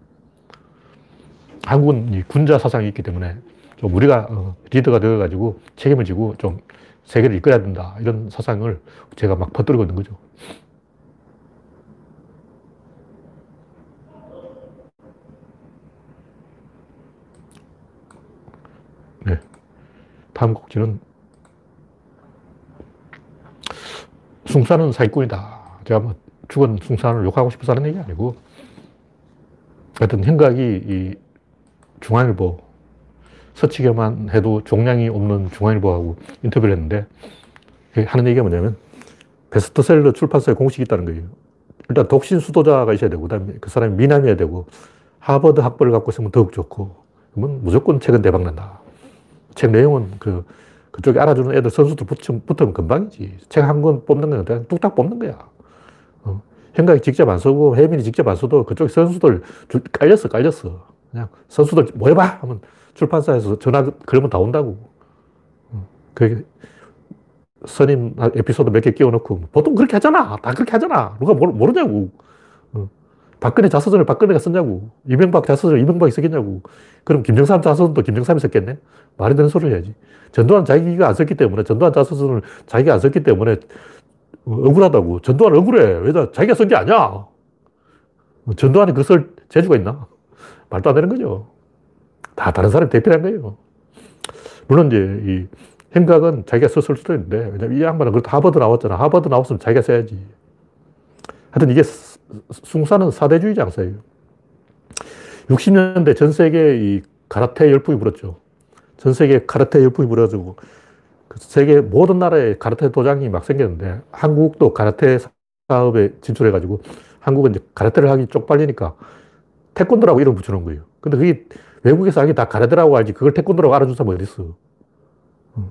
한국은 군자 사상이 있기 때문에 좀 우리가 어, 리더가 되어가지고 책임을 지고 좀 세계를 이끌어야 된다. 이런 사상을 제가 막 퍼뜨리고 있는 거죠. 네. 다음 곡지는 숭산은 사기꾼이다. 제가 뭐 죽은 숭산을 욕하고 싶어서 하는 얘기 아니고, 하여튼 행각이 이 중앙일보, 서치게만 해도 종량이 없는 중앙일보하고 인터뷰를 했는데, 하는 얘기가 뭐냐면, 베스트셀러 출판사에 공식이 있다는 거예요. 일단 독신 수도자가 있어야 되고, 그 다음에 그 사람이 미남이어야 되고, 하버드 학벌을 갖고 있으면 더욱 좋고, 그러면 무조건 책은 대박난다. 책 내용은 그, 그쪽에 알아주는 애들 선수들 붙으면, 금방이지. 책 한 권 뽑는 건 그냥 뚝딱 뽑는 거야. 어. 생각이 직접 안 쓰고, 혜민이 직접 안 써도 그쪽 선수들 깔렸어, 깔렸어. 그냥 선수들 뭐 해봐! 하면 출판사에서 전화 걸으면 다 온다고. 어. 그게 선임 에피소드 몇 개 끼워놓고, 보통 그렇게 하잖아. 다 그렇게 하잖아. 누가 모르, 냐고 어. 박근혜 자서전을 박근혜가 썼냐고. 이명박 자서전을 이명박이 썼겠냐고. 그럼 김정삼 자서전도 김정삼이 썼겠네? 말이 되는 소리를 해야지. 전두환 자기가 안 썼기 때문에, 전두환 자서전을 자기가 안 썼기 때문에 억울하다고. 전두환 억울해. 왜 자기가 쓴 게 아니야. 전두환이 그설 재주가 있나? 말도 안 되는 거죠. 다 다른 사람이 대표한 거예요. 물론 이제 이 행각은 자기가 썼을 수도 있는데, 왜냐면 이 양반은 그래도 하버드 나왔잖아. 하버드 나왔으면 자기가 써야지. 하여튼 이게 숭사는 사대주의 장사예요. 60년대 전 세계 이 가라테 열풍이 불었죠. 전 세계 가라테 열풍이 불어가지고 그 세계 모든 나라에 가라테 도장이 막 생겼는데 한국도 가라테 사업에 진출해가지고 한국은 이제 가라테를 하기 쪽팔리니까 태권도라고 이름 붙여놓은 거예요. 근데 그게 외국에서 하기 다 가라테라고 알지 그걸 태권도라고 알아준 사람이 어디 있어.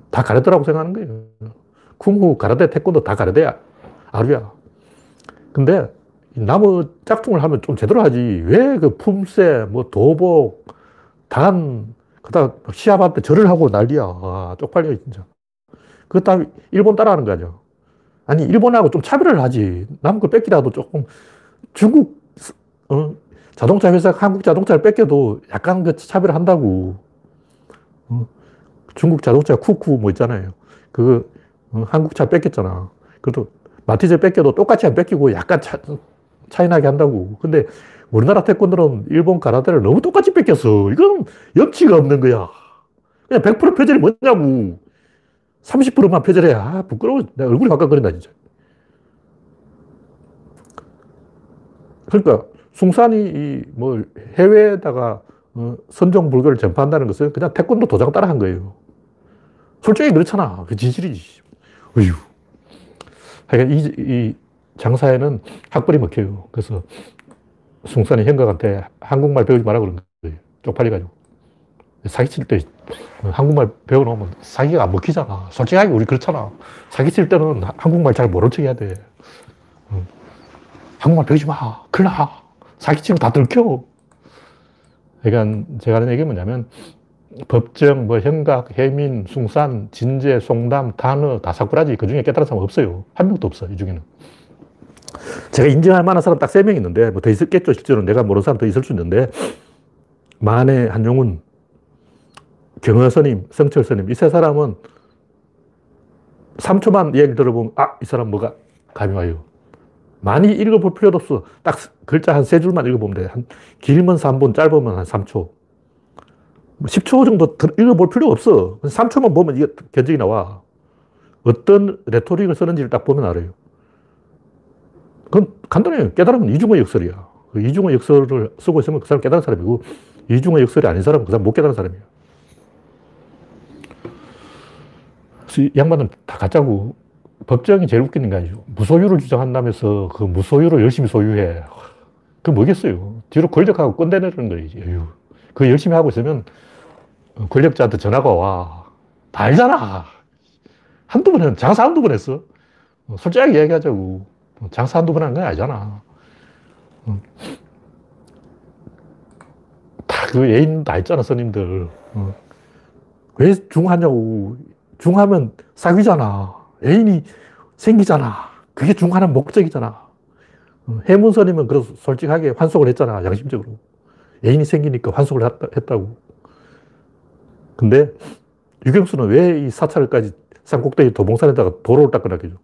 다 가라테라고 생각하는 거예요. 쿵후, 가라테, 태권도 다 가라테야. 아루야. 근데 나무 짝퉁을 하면 좀 제대로 하지. 왜 그 품새, 뭐 도복, 단, 그다 시합할 때 절을 하고 난리야. 아, 쪽팔려, 진짜. 그것 다 일본 따라하는 거 아니야. 아니, 일본하고 좀 차별을 하지. 남은 거 뺏기라도 조금 중국, 어, 자동차 회사 한국 자동차를 뺏겨도 약간 그 차별을 한다고. 어, 중국 자동차 쿠쿠 뭐 있잖아요. 그, 어, 한국 차 뺏겼잖아. 그래도 마티즈 뺏겨도 똑같이 안 뺏기고 약간 차, 차이나게 한다고. 근데 우리나라 태권도는 일본 가라테를 너무 똑같이 뺏겼어. 이건 염치가 없는 거야. 그냥 100% 표절이 뭐냐고. 30%만 표절해야. 아, 부끄러워. 내 얼굴이 화끈거린다, 진짜. 그러니까, 숭산이 뭐 해외에다가 어, 선종 불교를 전파한다는 것은 그냥 태권도 도장 따라 한 거예요. 솔직히 그렇잖아. 그 진실이지. 어휴. 하여간 이, 이 장사에는 학벌이 먹혀요. 그래서 숭산이 형각한테 한국말 배우지 마라 그런 거예요. 쪽팔려가지고. 사기칠 때 한국말 배워놓으면 사기가 안 먹히잖아. 솔직하게 우리 그렇잖아. 사기칠 때는 한국말 잘 모른 척 해야 돼. 한국말 배우지 마. 큰일 나. 사기치면 다 들켜. 그러니까 제가 하는 얘기 뭐냐면 법정, 뭐 현각, 해민, 숭산, 진제, 송담, 단어, 다 사꾸라지 그 중에 깨달은 사람 없어요. 한 명도 없어, 이 중에는. 제가 인정할 만한 사람 딱 세 명 있는데, 뭐 더 있었겠죠. 실제로 내가 모르는 사람 더 있을 수 있는데, 만해, 한용운, 경허 스님, 성철 스님, 이 세 사람은 3초만 얘기 들어보면, 아, 이 사람 뭐가 감이 와요. 많이 읽어볼 필요도 없어. 딱 글자 한 세 줄만 읽어보면 돼. 한, 길면 3분, 짧으면 한 3초. 10초 뭐 정도 읽어볼 필요 없어. 3초만 보면 이게 견적이 나와. 어떤 레토릭을 쓰는지를 딱 보면 알아요. 그건 간단해요. 깨달으면 이중의 역설이야. 그 이중의 역설을 쓰고 있으면 그 사람 깨달은 사람이고, 이중의 역설이 아닌 사람은 그 사람 못 깨달은 이 양반은 다 가짜고, 법정이 제일 웃기는 게 아니죠. 무소유를 주장한다면서 그 무소유를 열심히 소유해. 그 뭐겠어요. 뒤로 권력하고 꼰대내는 거지. 그 열심히 하고 있으면 권력자한테 전화가 와. 다 알잖아. 한두 번 했, 장사 한두 번 했어. 솔직하게 얘기하자고. 장사 한두 번 한 건 아니잖아. 다 그 예인 다 있잖아, 스님들. 왜 중하냐고. 중하면 사귀잖아. 애인이 생기잖아. 그게 중하는 목적이잖아. 해문선님은 그래서 솔직하게 환속을 했잖아, 양심적으로. 애인이 생기니까 환속을 했다, 고 근데 유경수는 왜 이 사찰까지 산꼭대기 도봉산에다가 도로를 닦아놨겠죠.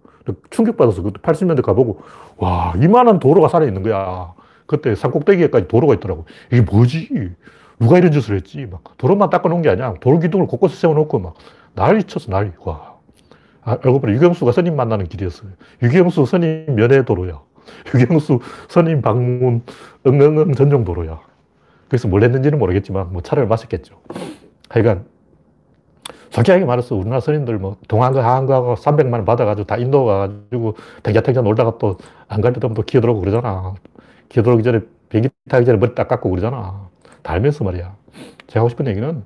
충격받아서 그때 80년대 가보고, 와, 이만한 도로가 살아있는 거야. 그때 산꼭대기에까지 도로가 있더라고. 이게 뭐지? 누가 이런 짓을 했지? 막 도로만 닦아놓은 게 아니야. 도로 기둥을 곳곳에 세워놓고 막 난리 쳤어, 난리. 와. 아, 알고 보니 유경수가 스님 만나는 길이었어요. 유경수 스님 면회 도로야. 유경수 스님 방문 응응응 전용 도로야. 그래서 뭘 했는지는 모르겠지만 뭐 차를 마셨겠죠. 하여간 솔직하게 말해서 우리나라 스님들 뭐 동안과 하안가하고 300만 원 받아가지고 다 인도 가가지고 탱자탱자 놀다가 또안갈 때도 또 기어 들어오고 그러잖아. 기어 들어오기 전에 비행기 타기 전에 머리 딱 깎고 그러잖아. 다 알면서 말이야. 제가 하고 싶은 얘기는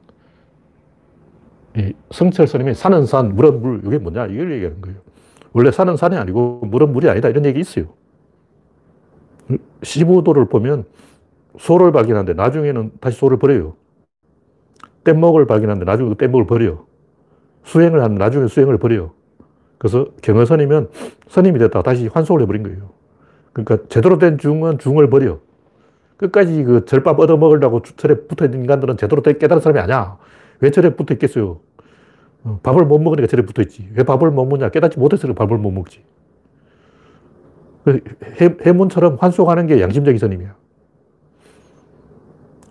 이 성철 스님이 산은 산, 물은 물, 이게 뭐냐? 이걸 얘기하는 거예요. 원래 산은 산이 아니고 물은 물이 아니다. 이런 얘기 있어요. 15도를 보면 소를 발견하는데 나중에는 다시 소를 버려요. 뗏목을 발견하는데 나중에 그 뗏목을 버려요. 수행을 하면 나중에 수행을 버려요. 그래서 경허선이면 선임이 됐다가 다시 환속을 해버린 거예요. 그러니까 제대로 된 중은 중을 버려. 끝까지 그 절밥 얻어먹으려고 절에 붙어 있는 인간들은 제대로 깨달은 사람이 아니야. 왜 절에 붙어 있겠어요? 어, 밥을 못 먹으니까 절에 붙어 있지. 왜 밥을 못 먹냐? 깨닫지 못해서 밥을 못 먹지. 그 해, 해문처럼 환속하는 게 양심적인 선임이야.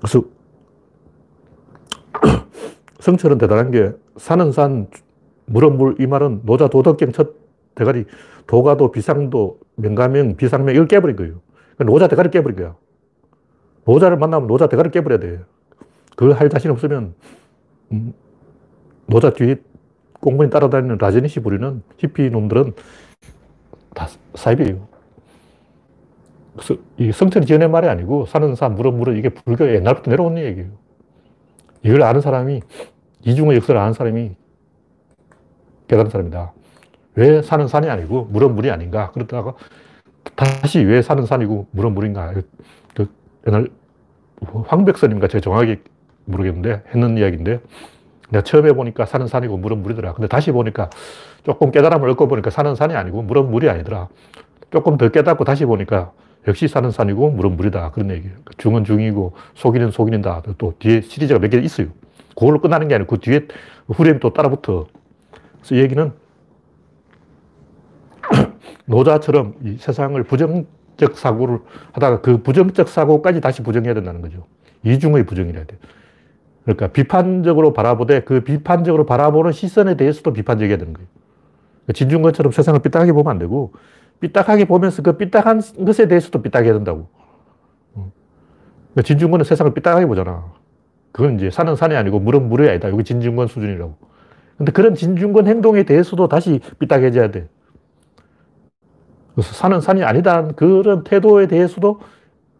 그래서 성철은 대단한 게 산은 산, 물은 물, 이 말은 노자 도덕경 첫 대가리, 도가도, 비상도, 명가명, 비상명, 이걸 깨버린 거예요. 그러니까 노자 대가리 깨버린 거야. 노자를 만나면 노자 대가리 깨버려야 돼. 그걸 할 자신 없으면, 음, 노자 뒤에 꽁무니 따라다니는 라제니시 부리는 히피 놈들은 다 사입이에요. 그래서 이 성철이 지어낸 말이 아니고 사는 산, 물은 물은 이게 불교 옛날부터 내려온 얘기예요. 이걸 아는 사람이, 이중의 역사를 아는 사람이 깨달은 사람이다. 왜 산은 산이 아니고 물은 물이 아닌가? 그러다가 다시 왜 산은 산이고 물은 물인가? 그 옛날 황백선님과 제가 정확하게 모르겠는데 했는 이야기인데 내가 처음에 보니까 산은 산이고 물은 물이더라. 근데 다시 보니까 조금 깨달음을 얻고 보니까 산은 산이 아니고 물은 물이 아니더라. 조금 더 깨닫고 다시 보니까 역시 산은 산이고 물은 물이다. 그런 얘기예요. 중은 중이고 속이는 속인다. 또 뒤에 시리즈가 몇 개 있어요. 그걸로 끝나는 게 아니고 그 뒤에 후렴이 또 따라붙어. 그래서 이 얘기는 노자처럼 이 세상을 부정적 사고를 하다가 그 부정적 사고까지 다시 부정해야 된다는 거죠. 이중의 부정이라야 돼. 그러니까 비판적으로 바라보되 그 비판적으로 바라보는 시선에 대해서도 비판적이어야 되는 거예요. 진중권처럼 세상을 삐딱하게 보면 안 되고 삐딱하게 보면서 그 삐딱한 것에 대해서도 삐딱해야 된다고. 그러니까 진중권은 세상을 삐딱하게 보잖아. 그건 이제 산은 산이 아니고 물은 물이 아니다. 여기 진중권 수준이라고. 근데 그런 진중권 행동에 대해서도 다시 삐딱해져야 돼. 그래서 산은 산이 아니다. 그런 태도에 대해서도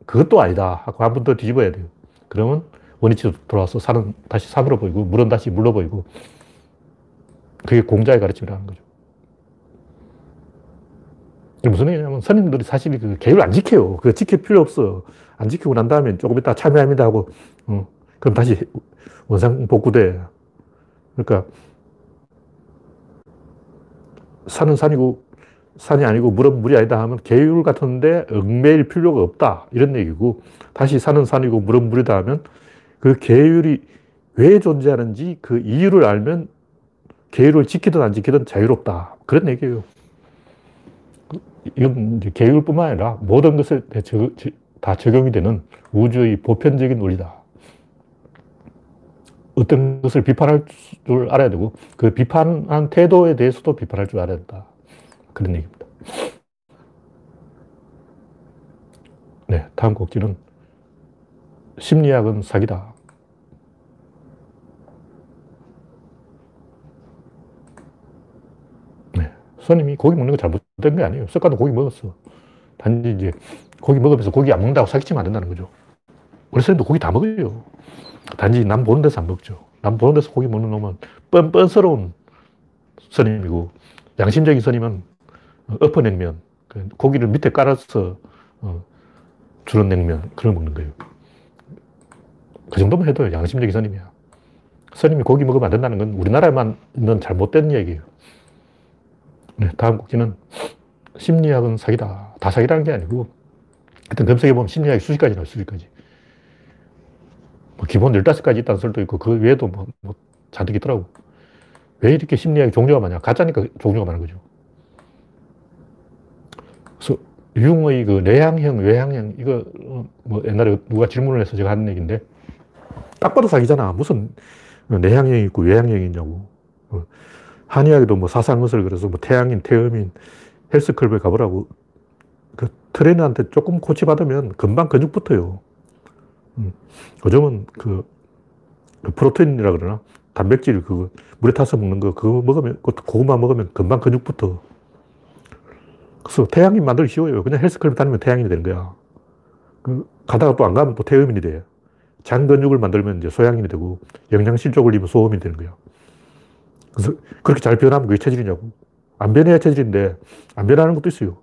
그것도 아니다. 하고 한 번 더 뒤집어야 돼요. 그러면 원위치로 돌아와서 산은 다시 산으로 보이고, 물은 다시 물로 보이고, 그게 공자의 가르침이라는 거죠. 무슨 얘기냐면 선임들이 사실 그 계율 안 지켜요. 그거 지킬 필요 없어. 안 지키고 난 다음에 조금 이따 참여합니다 하고, 어, 그럼 다시 원상 복구돼. 그러니까 산은 산이고 산이 아니고 물은 물이 아니다 하면 계율 같은데 얽매일 필요가 없다. 이런 얘기고 다시 산은 산이고 물은 물이다 하면 그 계율이 왜 존재하는지 그 이유를 알면 계율을 지키든 안 지키든 자유롭다. 그런 얘기예요. 이건 계율뿐만 아니라 모든 것에 다 적용이 되는 우주의 보편적인 논리다. 어떤 것을 비판할 줄 알아야 되고 그 비판한 태도에 대해서도 비판할 줄 알아야 된다. 그런 얘기입니다. 네, 다음 곡지는 심리학은 사기다. 네, 스님이 고기 먹는 거 잘못된 게 아니에요. 석가도 고기 먹었어. 단지 이제 고기 먹으면서 고기 안 먹는다고 사기치면 안 된다는 거죠. 우리 스님도 고기 다 먹어요. 단지 남 보는 데서 안 먹죠. 남 보는 데서 고기 먹는 놈은 뻔뻔스러운 스님이고, 양심적인 스님은 엎어 냉면, 그 고기를 밑에 깔아서 어, 주는 냉면, 그걸 먹는 거예요. 그 정도만 해도 양심적인 스님이야. 스님이 고기 먹으면 안 된다는 건 우리나라에만 있는 잘못된 얘기예요. 네, 다음 곡지는 심리학은 사기다. 다 사기라는 게 아니고, 하여튼 검색해보면 심리학이 수십 가지 나와요, 수십 가지. 뭐 기본 15가지 있다는 설도 있고, 그 외에도 뭐, 뭐 잔뜩 있더라고. 왜 이렇게 심리학이 종류가 많냐? 가짜니까 종류가 많은 거죠. 그래서 융의 그 내향형, 외향형, 이거 뭐 옛날에 누가 질문을 해서 제가 하는 얘기인데, 딱 봐도 사기잖아. 무슨 내향형이 있고 외향형이 있냐고. 어, 한의학에도 뭐 사상것을 그래서 뭐 태양인, 태음인, 헬스클럽에 가보라고 그 트레이너한테 조금 코치 받으면 금방 근육 붙어요. 음. 요즘은 그, 그 프로테인이라 그러나? 단백질 그 물에 타서 먹는 거 그거 먹으면 고구마 먹으면 금방 근육 붙어. 그래서 태양인 만들기 쉬워요. 그냥 헬스클럽 다니면 태양인이 되는 거야. 그 가다가 또 안 가면 또 태음인이 돼. 장 근육을 만들면 이제 소양인이 되고 영양실 쪽을 입으면 소음이 되는 거야. 그래서 그렇게 잘 변하면 그게 체질이냐고. 안 변해야 체질인데 안 변하는 것도 있어요.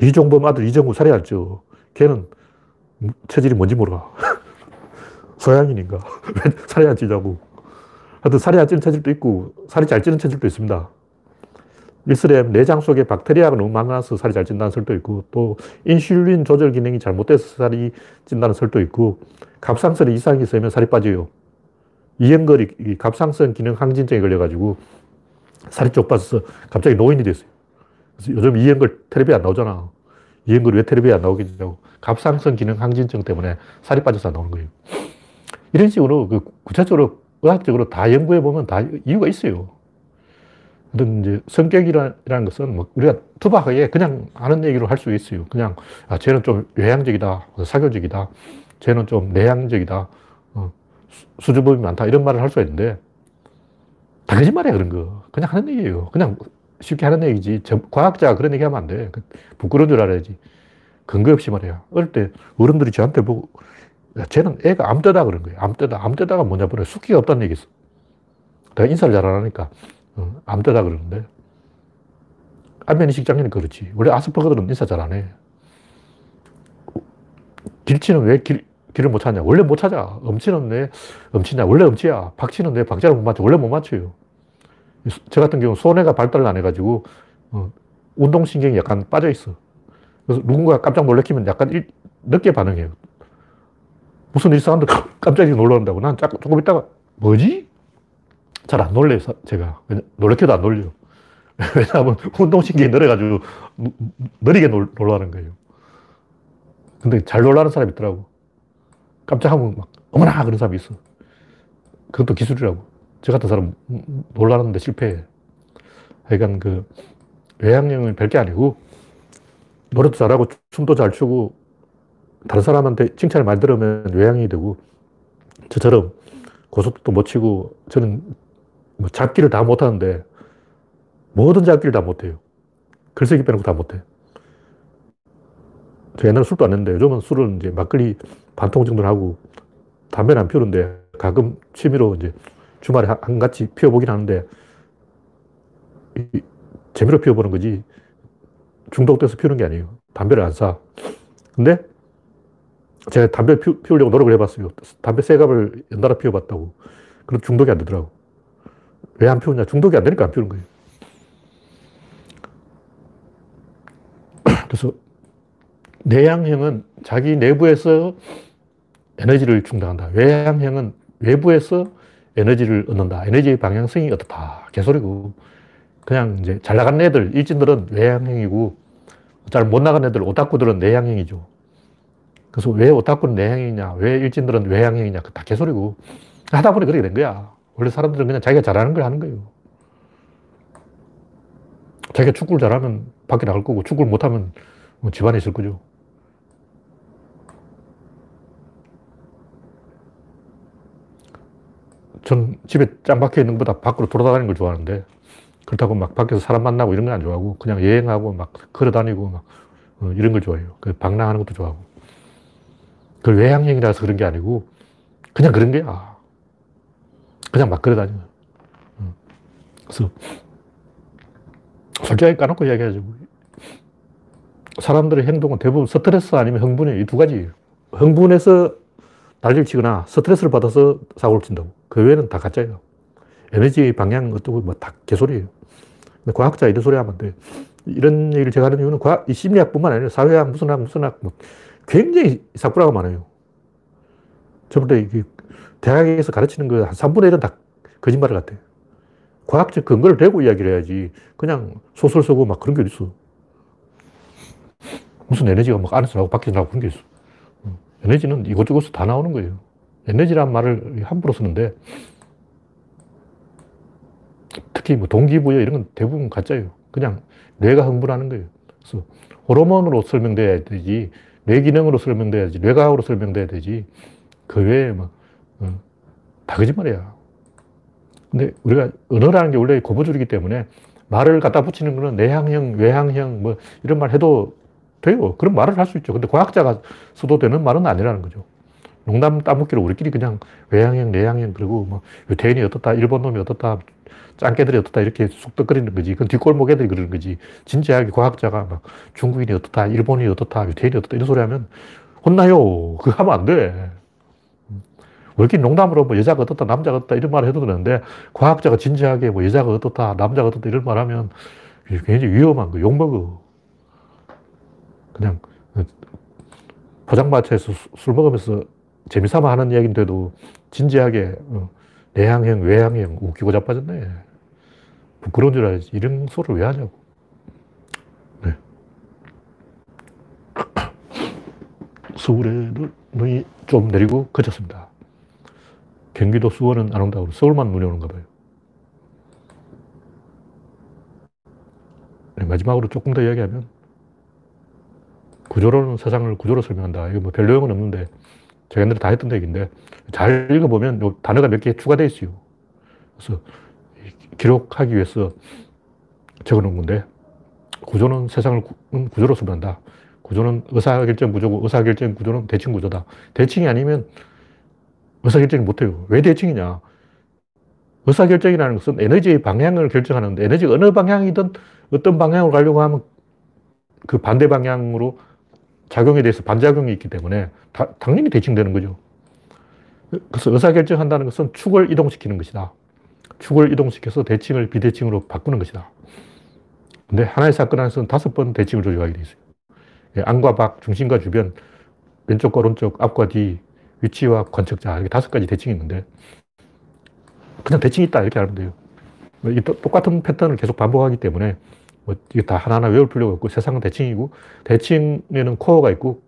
이종범 아들 이정우 쪄. 걔는 체질이 뭔지 몰라. 소양인인가? 왜 살이 안 찌냐고. 하여튼 살이 안 찌는 체질도 있고 살이 잘 찌는 체질도 있습니다. 일설에 내장 속에 박테리아가 너무 많아서 살이 잘 찐다는 설도 있고 또 인슐린 조절 기능이 잘못돼서 살이 찐다는 설도 있고 갑상선에 이상이 있으면 살이 빠져요. 이행걸이 갑상선 기능 항진증에 걸려가지고 살이 쪽 빠져서 갑자기 노인이 됐어요. 그래서 요즘 이행걸 텔레비에 안 나오잖아. 이행걸이 왜 텔레비에 안 나오겠냐고. 갑상선 기능 항진증 때문에 살이 빠져서 안 나오는 거예요. 이런 식으로 그 구체적으로 의학적으로 다 연구해 보면 다 이유가 있어요. 어떤 이제 성격이라는 것은 뭐 우리가 투박하게 그냥 하는 얘기로 할 수 있어요. 그냥 아, 쟤는 좀 외향적이다, 사교적이다, 쟤는 좀 내향적이다, 어, 수줍음이 많다 이런 말을 할 수가 있는데 다 거짓말이야 그런 거. 그냥 하는 얘기예요. 그냥 쉽게 하는 얘기지. 과학자가 그런 얘기 하면 안 돼. 그 부끄러운 줄 알아야지. 근거 없이 말이야. 어릴 때 어른들이 저한테 보고 쟤는 애가 암때다 그런 거예요. 암때다. 암때다가 뭐냐 보래. 숙기가 없다는 얘기 있어. 내가 인사를 잘 안 하니까 어, 암때다 그러는데 안면이 식장님은 그렇지. 원래 아스퍼거들은 인사 잘 안 해. 길치는 왜 길, 길을 못 찾냐? 원래 못 찾아. 엄치는 왜 엄치냐? 원래 엄치야. 박치는 왜 박자를 못 맞춰? 원래 못 맞춰요. 저 같은 경우 손해가 발달을 안 해가지고 어, 운동신경이 약간 빠져 있어. 그래서 누군가 깜짝 놀래키면 약간 일, 늦게 반응해요. 무슨 일상한데 깜짝이 놀란다고. 난 조금 있다가 뭐지? 잘 안 놀래요, 제가. 놀래켜도 안 놀려. 왜냐하면 운동신경이 느려가지고 느리게 놀라는 거예요. 근데 잘 놀라는 사람이 있더라고. 깜짝하면 막, 어머나! 그런 사람이 있어. 그것도 기술이라고. 저 같은 사람 놀라는데 실패해. 하여간 그, 외향형은 별게 아니고, 노래도 잘하고, 춤도 잘 추고, 다른 사람한테 칭찬을 많이 들으면 외향이 되고, 저처럼 고속도도 못 치고, 저는 뭐 잡기를 다 못하는데, 모든 잡기를 다 못해요. 글쓰기 빼놓고 다 못해. 저 옛날에 술도 안 했는데, 요즘은 술은 이제 막걸리 반통 정도는 하고, 담배는 안 피우는데, 가끔 취미로 이제 주말에 한 같이 피워보긴 하는데, 재미로 피워보는 거지, 중독돼서 피우는 게 아니에요. 담배를 안 사. 근데 제가 담배 피, 우려고 노력을 해봤어요. 담배 세 갑을 연달아 피워봤다고. 그럼 중독이 안 되더라고. 왜 안 피우냐? 중독이 안 되니까 안 피우는 거예요. 그래서 내향형은 자기 내부에서 에너지를 충당한다. 외향형은 외부에서 에너지를 얻는다. 에너지의 방향성이 어떻다. 개소리고. 그냥 이제 잘 나간 애들, 일진들은 외향형이고, 잘 못 나간 애들, 오타쿠들은 내향형이죠. 그래서 왜 오타쿠는 내향형이냐, 왜 일진들은 외향형이냐, 다 개소리고. 하다 보니 그렇게 된 거야. 원래 사람들은 그냥 자기가 잘하는 걸 하는 거예요. 자기가 축구를 잘하면 밖에 나갈 거고, 축구를 못하면 뭐 집안에 있을 거죠. 전 집에 짱 박혀 있는 것보다 밖으로 돌아다니는 걸 좋아하는데, 그렇다고 막 밖에서 사람 만나고 이런 건 안 좋아하고, 그냥 여행하고 막 걸어 다니고 막 어, 이런 걸 좋아해요. 그 방랑하는 것도 좋아하고. 그걸 외향형이라서 그런 게 아니고, 그냥 그런 게야. 그냥 막 걸어 다니는 어. 그래서, 솔직하게 까놓고 이야기하죠. 사람들의 행동은 대부분 스트레스 아니면 흥분이에요. 이 두 가지예요. 흥분해서 난리를 치거나 스트레스를 받아서 사고를 친다고. 그 외에는 다 가짜예요. 에너지 방향 어쩌고 뭐 다 개소리예요. 근데 과학자 이런 소리 하면 안 돼. 이런 얘기를 제가 하는 이유는 과학, 이 심리학뿐만 아니라 사회학, 무슨 학, 무슨 학, 뭐 굉장히 사쿠라가 많아요. 저번에 대학에서 가르치는 거 한 3분의 1은 다 거짓말 같아. 과학적 근거를 대고 이야기를 해야지. 그냥 소설 쓰고 막 그런 게 어딨어. 무슨 에너지가 막 안에서 나오고 밖에서 나오고 그런 게 있어. 에너지는 이곳저곳에서 다 나오는 거예요. 에너지란 말을 함부로 쓰는데 특히 뭐 동기부여 이런 건 대부분 가짜예요. 그냥 뇌가 흥분하는 거예요. 그래서 호르몬으로 설명돼야 되지, 뇌 기능으로 설명돼야지, 뇌과학으로 설명돼야 되지, 그 외에 뭐, 어, 다 거짓말이야. 근데 우리가 언어라는 게 원래 고무줄이기 때문에 말을 갖다 붙이는 거는 내향형, 외향형, 뭐 이런 말 해도 돼요. 그런 말을 할 수 있죠. 근데 과학자가 써도 되는 말은 아니라는 거죠. 농담 따먹기로 우리끼리 그냥 외향형, 내향형, 그리고 뭐 유태인이 어떻다, 일본 놈이 어떻다, 짱깨들이 어떻다, 이렇게 쑥덕거리는 거지. 그건 뒷골목 애들이 그러는 거지. 진지하게 과학자가 막 중국인이 어떻다, 일본이 어떻다, 유태인이 어떻다, 이런 소리 하면 혼나요. 그거 하면 안 돼. 우리끼리 농담으로 뭐 여자가 어떻다, 남자가 어떻다, 이런 말 해도 되는데, 과학자가 진지하게 뭐 여자가 어떻다, 남자가 어떻다, 이런 말 하면 굉장히 위험한 거, 욕먹어. 그냥 포장마차에서 술 먹으면서 재미삼아 하는 이야기인데도 진지하게 어, 내향형, 외향형 웃기고 자빠졌네. 부끄러운 줄 알지. 이런 소리를 왜 하냐고. 네. 서울에도 눈이 좀 내리고 그쳤습니다. 경기도 수원은 안 온다고 서울만 눈이 오는가 봐요. 네, 마지막으로 조금 더 이야기하면 구조로는 세상을 구조로 설명한다. 이거 뭐 별 내용은 없는데 제가 옛날에 다 했던 얘기인데 잘 읽어보면 요 단어가 몇 개 추가되어 있어요. 그래서 기록하기 위해서 적어놓은 건데 구조는 세상을 구 조로 설명한다. 구조는 의사결정 구조고 의사결정 구조는 대칭 구조다. 대칭이 아니면 의사결정을 못해요. 왜 대칭이냐? 의사결정이라는 것은 에너지의 방향을 결정하는데 에너지가 어느 방향이든 어떤 방향으로 가려고 하면 그 반대 방향으로 작용에 대해서 반작용이 있기 때문에 다, 당연히 대칭되는 거죠. 그래서 의사결정한다는 것은 축을 이동시키는 것이다. 축을 이동시켜서 대칭을 비대칭으로 바꾸는 것이다. 근데 하나의 사건 안에서는 다섯 번 대칭을 조정하게 돼 있어요. 예, 안과 밖, 중심과 주변, 왼쪽과 오른쪽, 앞과 뒤, 위치와 관측자, 이렇게 다섯 가지 대칭이 있는데, 그냥 대칭이 있다, 이렇게 하면 돼요. 뭐 똑같은 패턴을 계속 반복하기 때문에 뭐 이게 다 하나하나 외울 필요가 없고 세상은 대칭이고 대칭에는 코어가 있고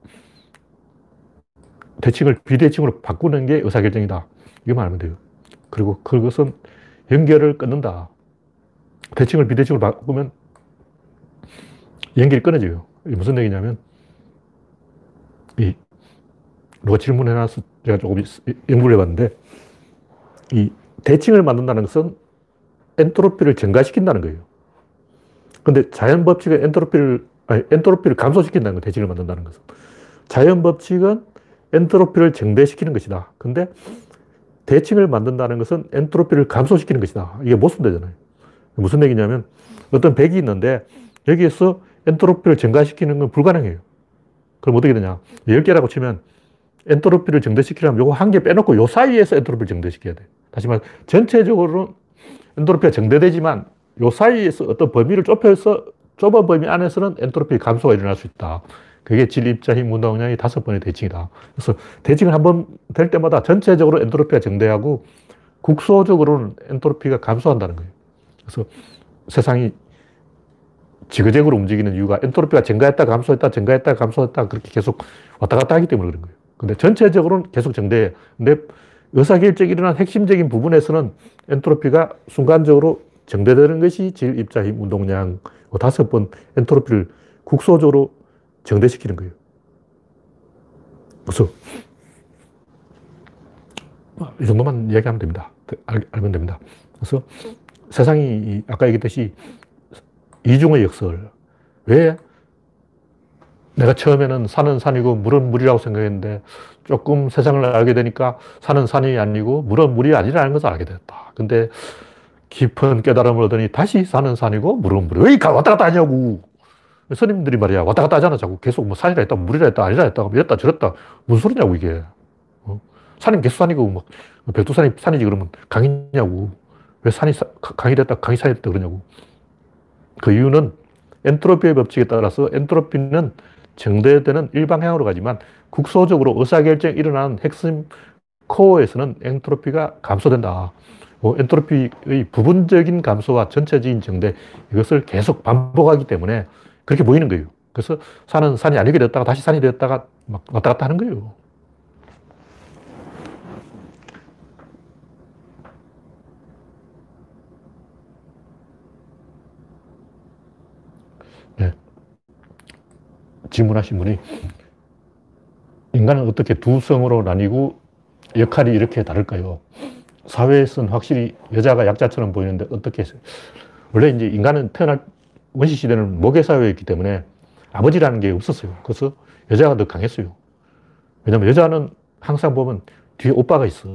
대칭을 비대칭으로 바꾸는 게 의사결정이다. 이거만 알면 돼요. 그리고 그것은 연결을 끊는다. 대칭을 비대칭으로 바꾸면 연결이 끊어져요. 무슨 얘기냐면 이 누가 질문해놔서 제가 조금 연구를 해봤는데 이 대칭을 만든다는 것은 엔트로피를 증가시킨다는 거예요. 근데 자연 법칙은 엔트로피를, 아니, 엔트로피를 감소시킨다는 거, 대칭을 만든다는 것은. 자연 법칙은 엔트로피를 증대시키는 것이다. 근데 대칭을 만든다는 것은 엔트로피를 감소시키는 것이다. 이게 모순되잖아요. 무슨 얘기냐면 어떤 백이 있는데 여기에서 엔트로피를 증가시키는 건 불가능해요. 그럼 어떻게 되냐. 10개라고 치면 엔트로피를 증대시키려면 요거 한 개 빼놓고 요 사이에서 엔트로피를 증대시켜야 돼. 다시 말해, 전체적으로 엔트로피가 증대되지만 요 사이에서 어떤 범위를 좁혀서 좁은 범위 안에서는 엔트로피 감소가 일어날 수 있다. 그게 질, 입자, 힘, 운동량이 다섯 번의 대칭이다. 그래서 대칭을 한 번 될 때마다 전체적으로 엔트로피가 증대하고 국소적으로는 엔트로피가 감소한다는 거예요. 그래서 세상이 지그재그로 움직이는 이유가 엔트로피가 증가했다, 감소했다, 증가했다, 감소했다, 그렇게 계속 왔다 갔다 하기 때문에 그런 거예요. 근데 전체적으로는 계속 증대해. 근데 의사결정이 일어난 핵심적인 부분에서는 엔트로피가 순간적으로 정대되는 것이 질, 입자, 힘, 운동량 뭐 다섯 번 엔트로피를 국소적으로 정대시키는 거예요. 그래서 이 정도만 이야기하면 됩니다. 알, 면 됩니다. 그래서 세상이 아까 얘기했듯이 이중의 역설. 왜 내가 처음에는 산은 산이고 물은 물이라고 생각했는데 조금 세상을 알게 되니까 산은 산이 아니고 물은 물이 아니라는 것을 알게 됐다. 근데 깊은 깨달음을 얻으니 다시 산은 산이고 물은 물이 왜 왔다 갔다 하냐고. 스님들이 말이야 왔다 갔다 하잖아 자꾸 계속 뭐 산이라 했다 물이라 했다 아니라 했다 이랬다 저랬다 무슨 소리냐고 이게 어? 산이 계속 산이고 막 백두산이 산이지 그러면 강이냐고 왜 산이 사, 강이 됐다 강이 산이 됐다 그러냐고 그 이유는 엔트로피의 법칙에 따라서 엔트로피는 정대되는 일방향으로 가지만 국소적으로 의사결정이 일어나는 핵심 코어에서는 엔트로피가 감소된다. 뭐 엔트로피의 부분적인 감소와 전체적인 증대 이것을 계속 반복하기 때문에 그렇게 보이는 거예요. 그래서 산은 산이 아니게 됐다가 다시 산이 됐다가 막 왔다 갔다 하는 거예요. 네. 질문하신 분이 인간은 어떻게 두 성으로 나뉘고 역할이 이렇게 다를까요? 사회에서는 확실히 여자가 약자처럼 보이는데 어떻게 했어요? 원래 이제 인간은 태어날 원시 시대는 모계 사회였기 때문에 아버지라는 게 없었어요. 그래서 여자가 더 강했어요. 왜냐면 여자는 항상 보면 뒤에 오빠가 있어.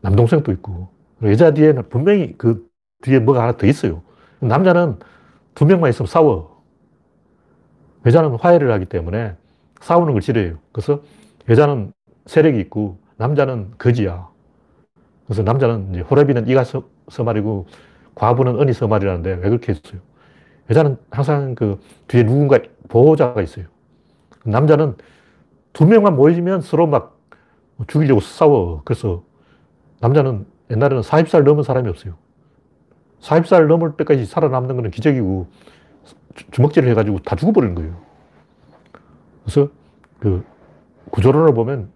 남동생도 있고. 여자 뒤에는 분명히 그 뒤에 뭐가 하나 더 있어요. 남자는 두 명만 있으면 싸워. 여자는 화해를 하기 때문에 싸우는 걸 싫어해요. 그래서 여자는 세력이 있고 남자는 거지야. 그래서 남자는 이제 호래비는 이가 서, 서말이고 과부는 은이 서말이라는데 왜 그렇게 했어요? 여자는 항상 그 뒤에 누군가 보호자가 있어요. 남자는 두 명만 모이면 서로 막 죽이려고 싸워. 그래서 남자는 옛날에는 40살 넘은 사람이 없어요. 40살 넘을 때까지 살아남는 것은 기적이고 주먹질을 해가지고 다 죽어버리는 거예요. 그래서 그 구조론을 보면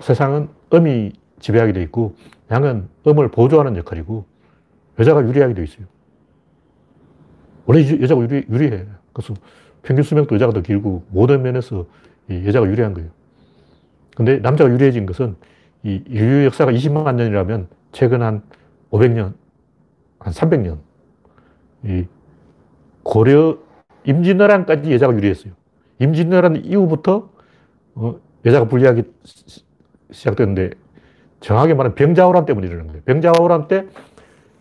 세상은 음이 지배하게 돼 있고 양은 음을 보조하는 역할이고 여자가 유리하게 돼 있어요. 원래 여자가 유리, 유리해. 그래서 평균 수명도 여자가 더 길고 모든 면에서 여자가 유리한 거예요. 근데 남자가 유리해진 것은 이 인류 역사가 20만 년이라면 최근 한 500년, 한 300년, 이 고려 임진왜란까지 여자가 유리했어요. 임진왜란 이후부터 어, 여자가 불리하기 시작됐는데 정확하게 말하면 병자호란 때문에 이러는 거예요. 병자호란 때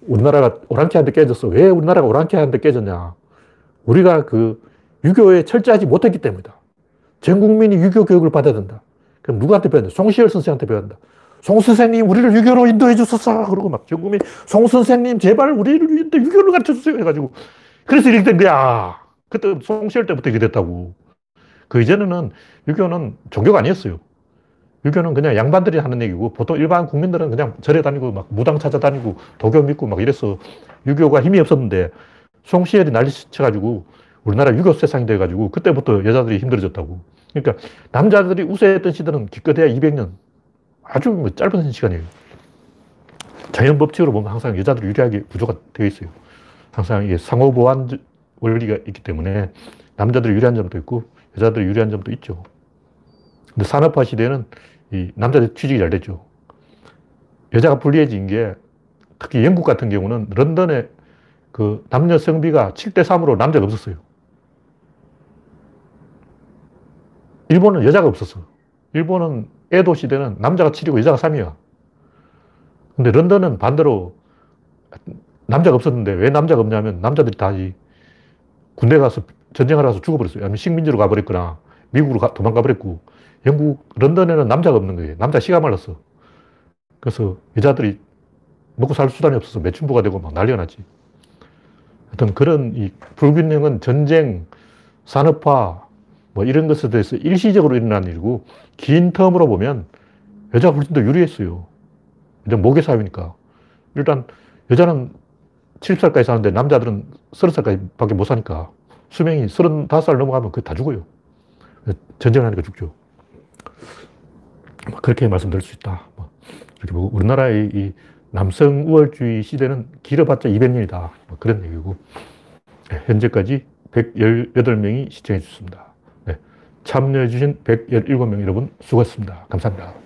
우리나라가 오랑캐한테 깨졌어. 왜 우리나라가 오랑캐한테 깨졌냐? 우리가 그 유교에 철저하지 못했기 때문이다. 전 국민이 유교 교육을 받아야 된다. 그럼 누구한테 배웠냐? 송시열 선생한테 배웠다. 송 선생님, 우리를 유교로 인도해 주소서. 그러고 막 전 국민, 송 선생님, 제발 우리를 유교를 가르쳐 주세요. 해가지고. 그래서 이렇게 된 거야. 그때 송시열 때부터 이렇게 됐다고. 그 이전에는 유교는 종교가 아니었어요. 유교는 그냥 양반들이 하는 얘기고 보통 일반 국민들은 그냥 절에 다니고 막 무당 찾아다니고 도교 믿고 막 이래서 유교가 힘이 없었는데 송시열이 난리 쳐가지고 우리나라 유교 세상이 돼가지고 그때부터 여자들이 힘들어졌다고. 그러니까 남자들이 우세했던 시대는 기껏해야 200년. 아주 뭐 짧은 시간이에요. 자연 법칙으로 보면 항상 여자들이 유리하게 구조가 되어 있어요. 항상 이게 상호 보완 원리가 있기 때문에 남자들이 유리한 점도 있고 여자들이 유리한 점도 있죠. 근데 산업화 시대는 이 남자들 취직이 잘 됐죠. 여자가 불리해진 게 특히 영국 같은 경우는 런던에 그 남녀 성비가 7대 3으로 남자가 없었어요. 일본은 여자가 없었어. 일본은 에도 시대는 남자가 7이고 여자가 3이야. 근데 런던은 반대로 남자가 없었는데 왜 남자가 없냐면 남자들이 다 군대 가서 전쟁하러 가서 죽어버렸어요. 아니면 식민지로 가버렸거나 미국으로 가, 도망가 버렸고 영국 런던에는 남자가 없는 거예요. 남자 씨가 말랐어. 그래서 여자들이 먹고 살 수단이 없어서 매춘부가 되고 막 난리가 났지. 하여튼 그런 이 불균형은 전쟁, 산업화, 뭐 이런 것에 대해서 일시적으로 일어난 일이고 긴 텀으로 보면 여자가 훨씬 더 유리했어요. 이제 모계 사회니까. 일단 여자는 70살까지 사는데 남자들은 30살까지 밖에 못 사니까 수명이 35살 넘어가면 그 다 죽어요. 전쟁을 하니까 죽죠. 뭐 그렇게 말씀드릴 수 있다. 뭐 이렇게 보고 우리나라의 이 남성 우월주의 시대는 길어봤자 200년이다. 뭐 그런 얘기고 네, 현재까지 118명이 시청해 주셨습니다. 네, 참여해 주신 117명 여러분 수고하셨습니다. 감사합니다.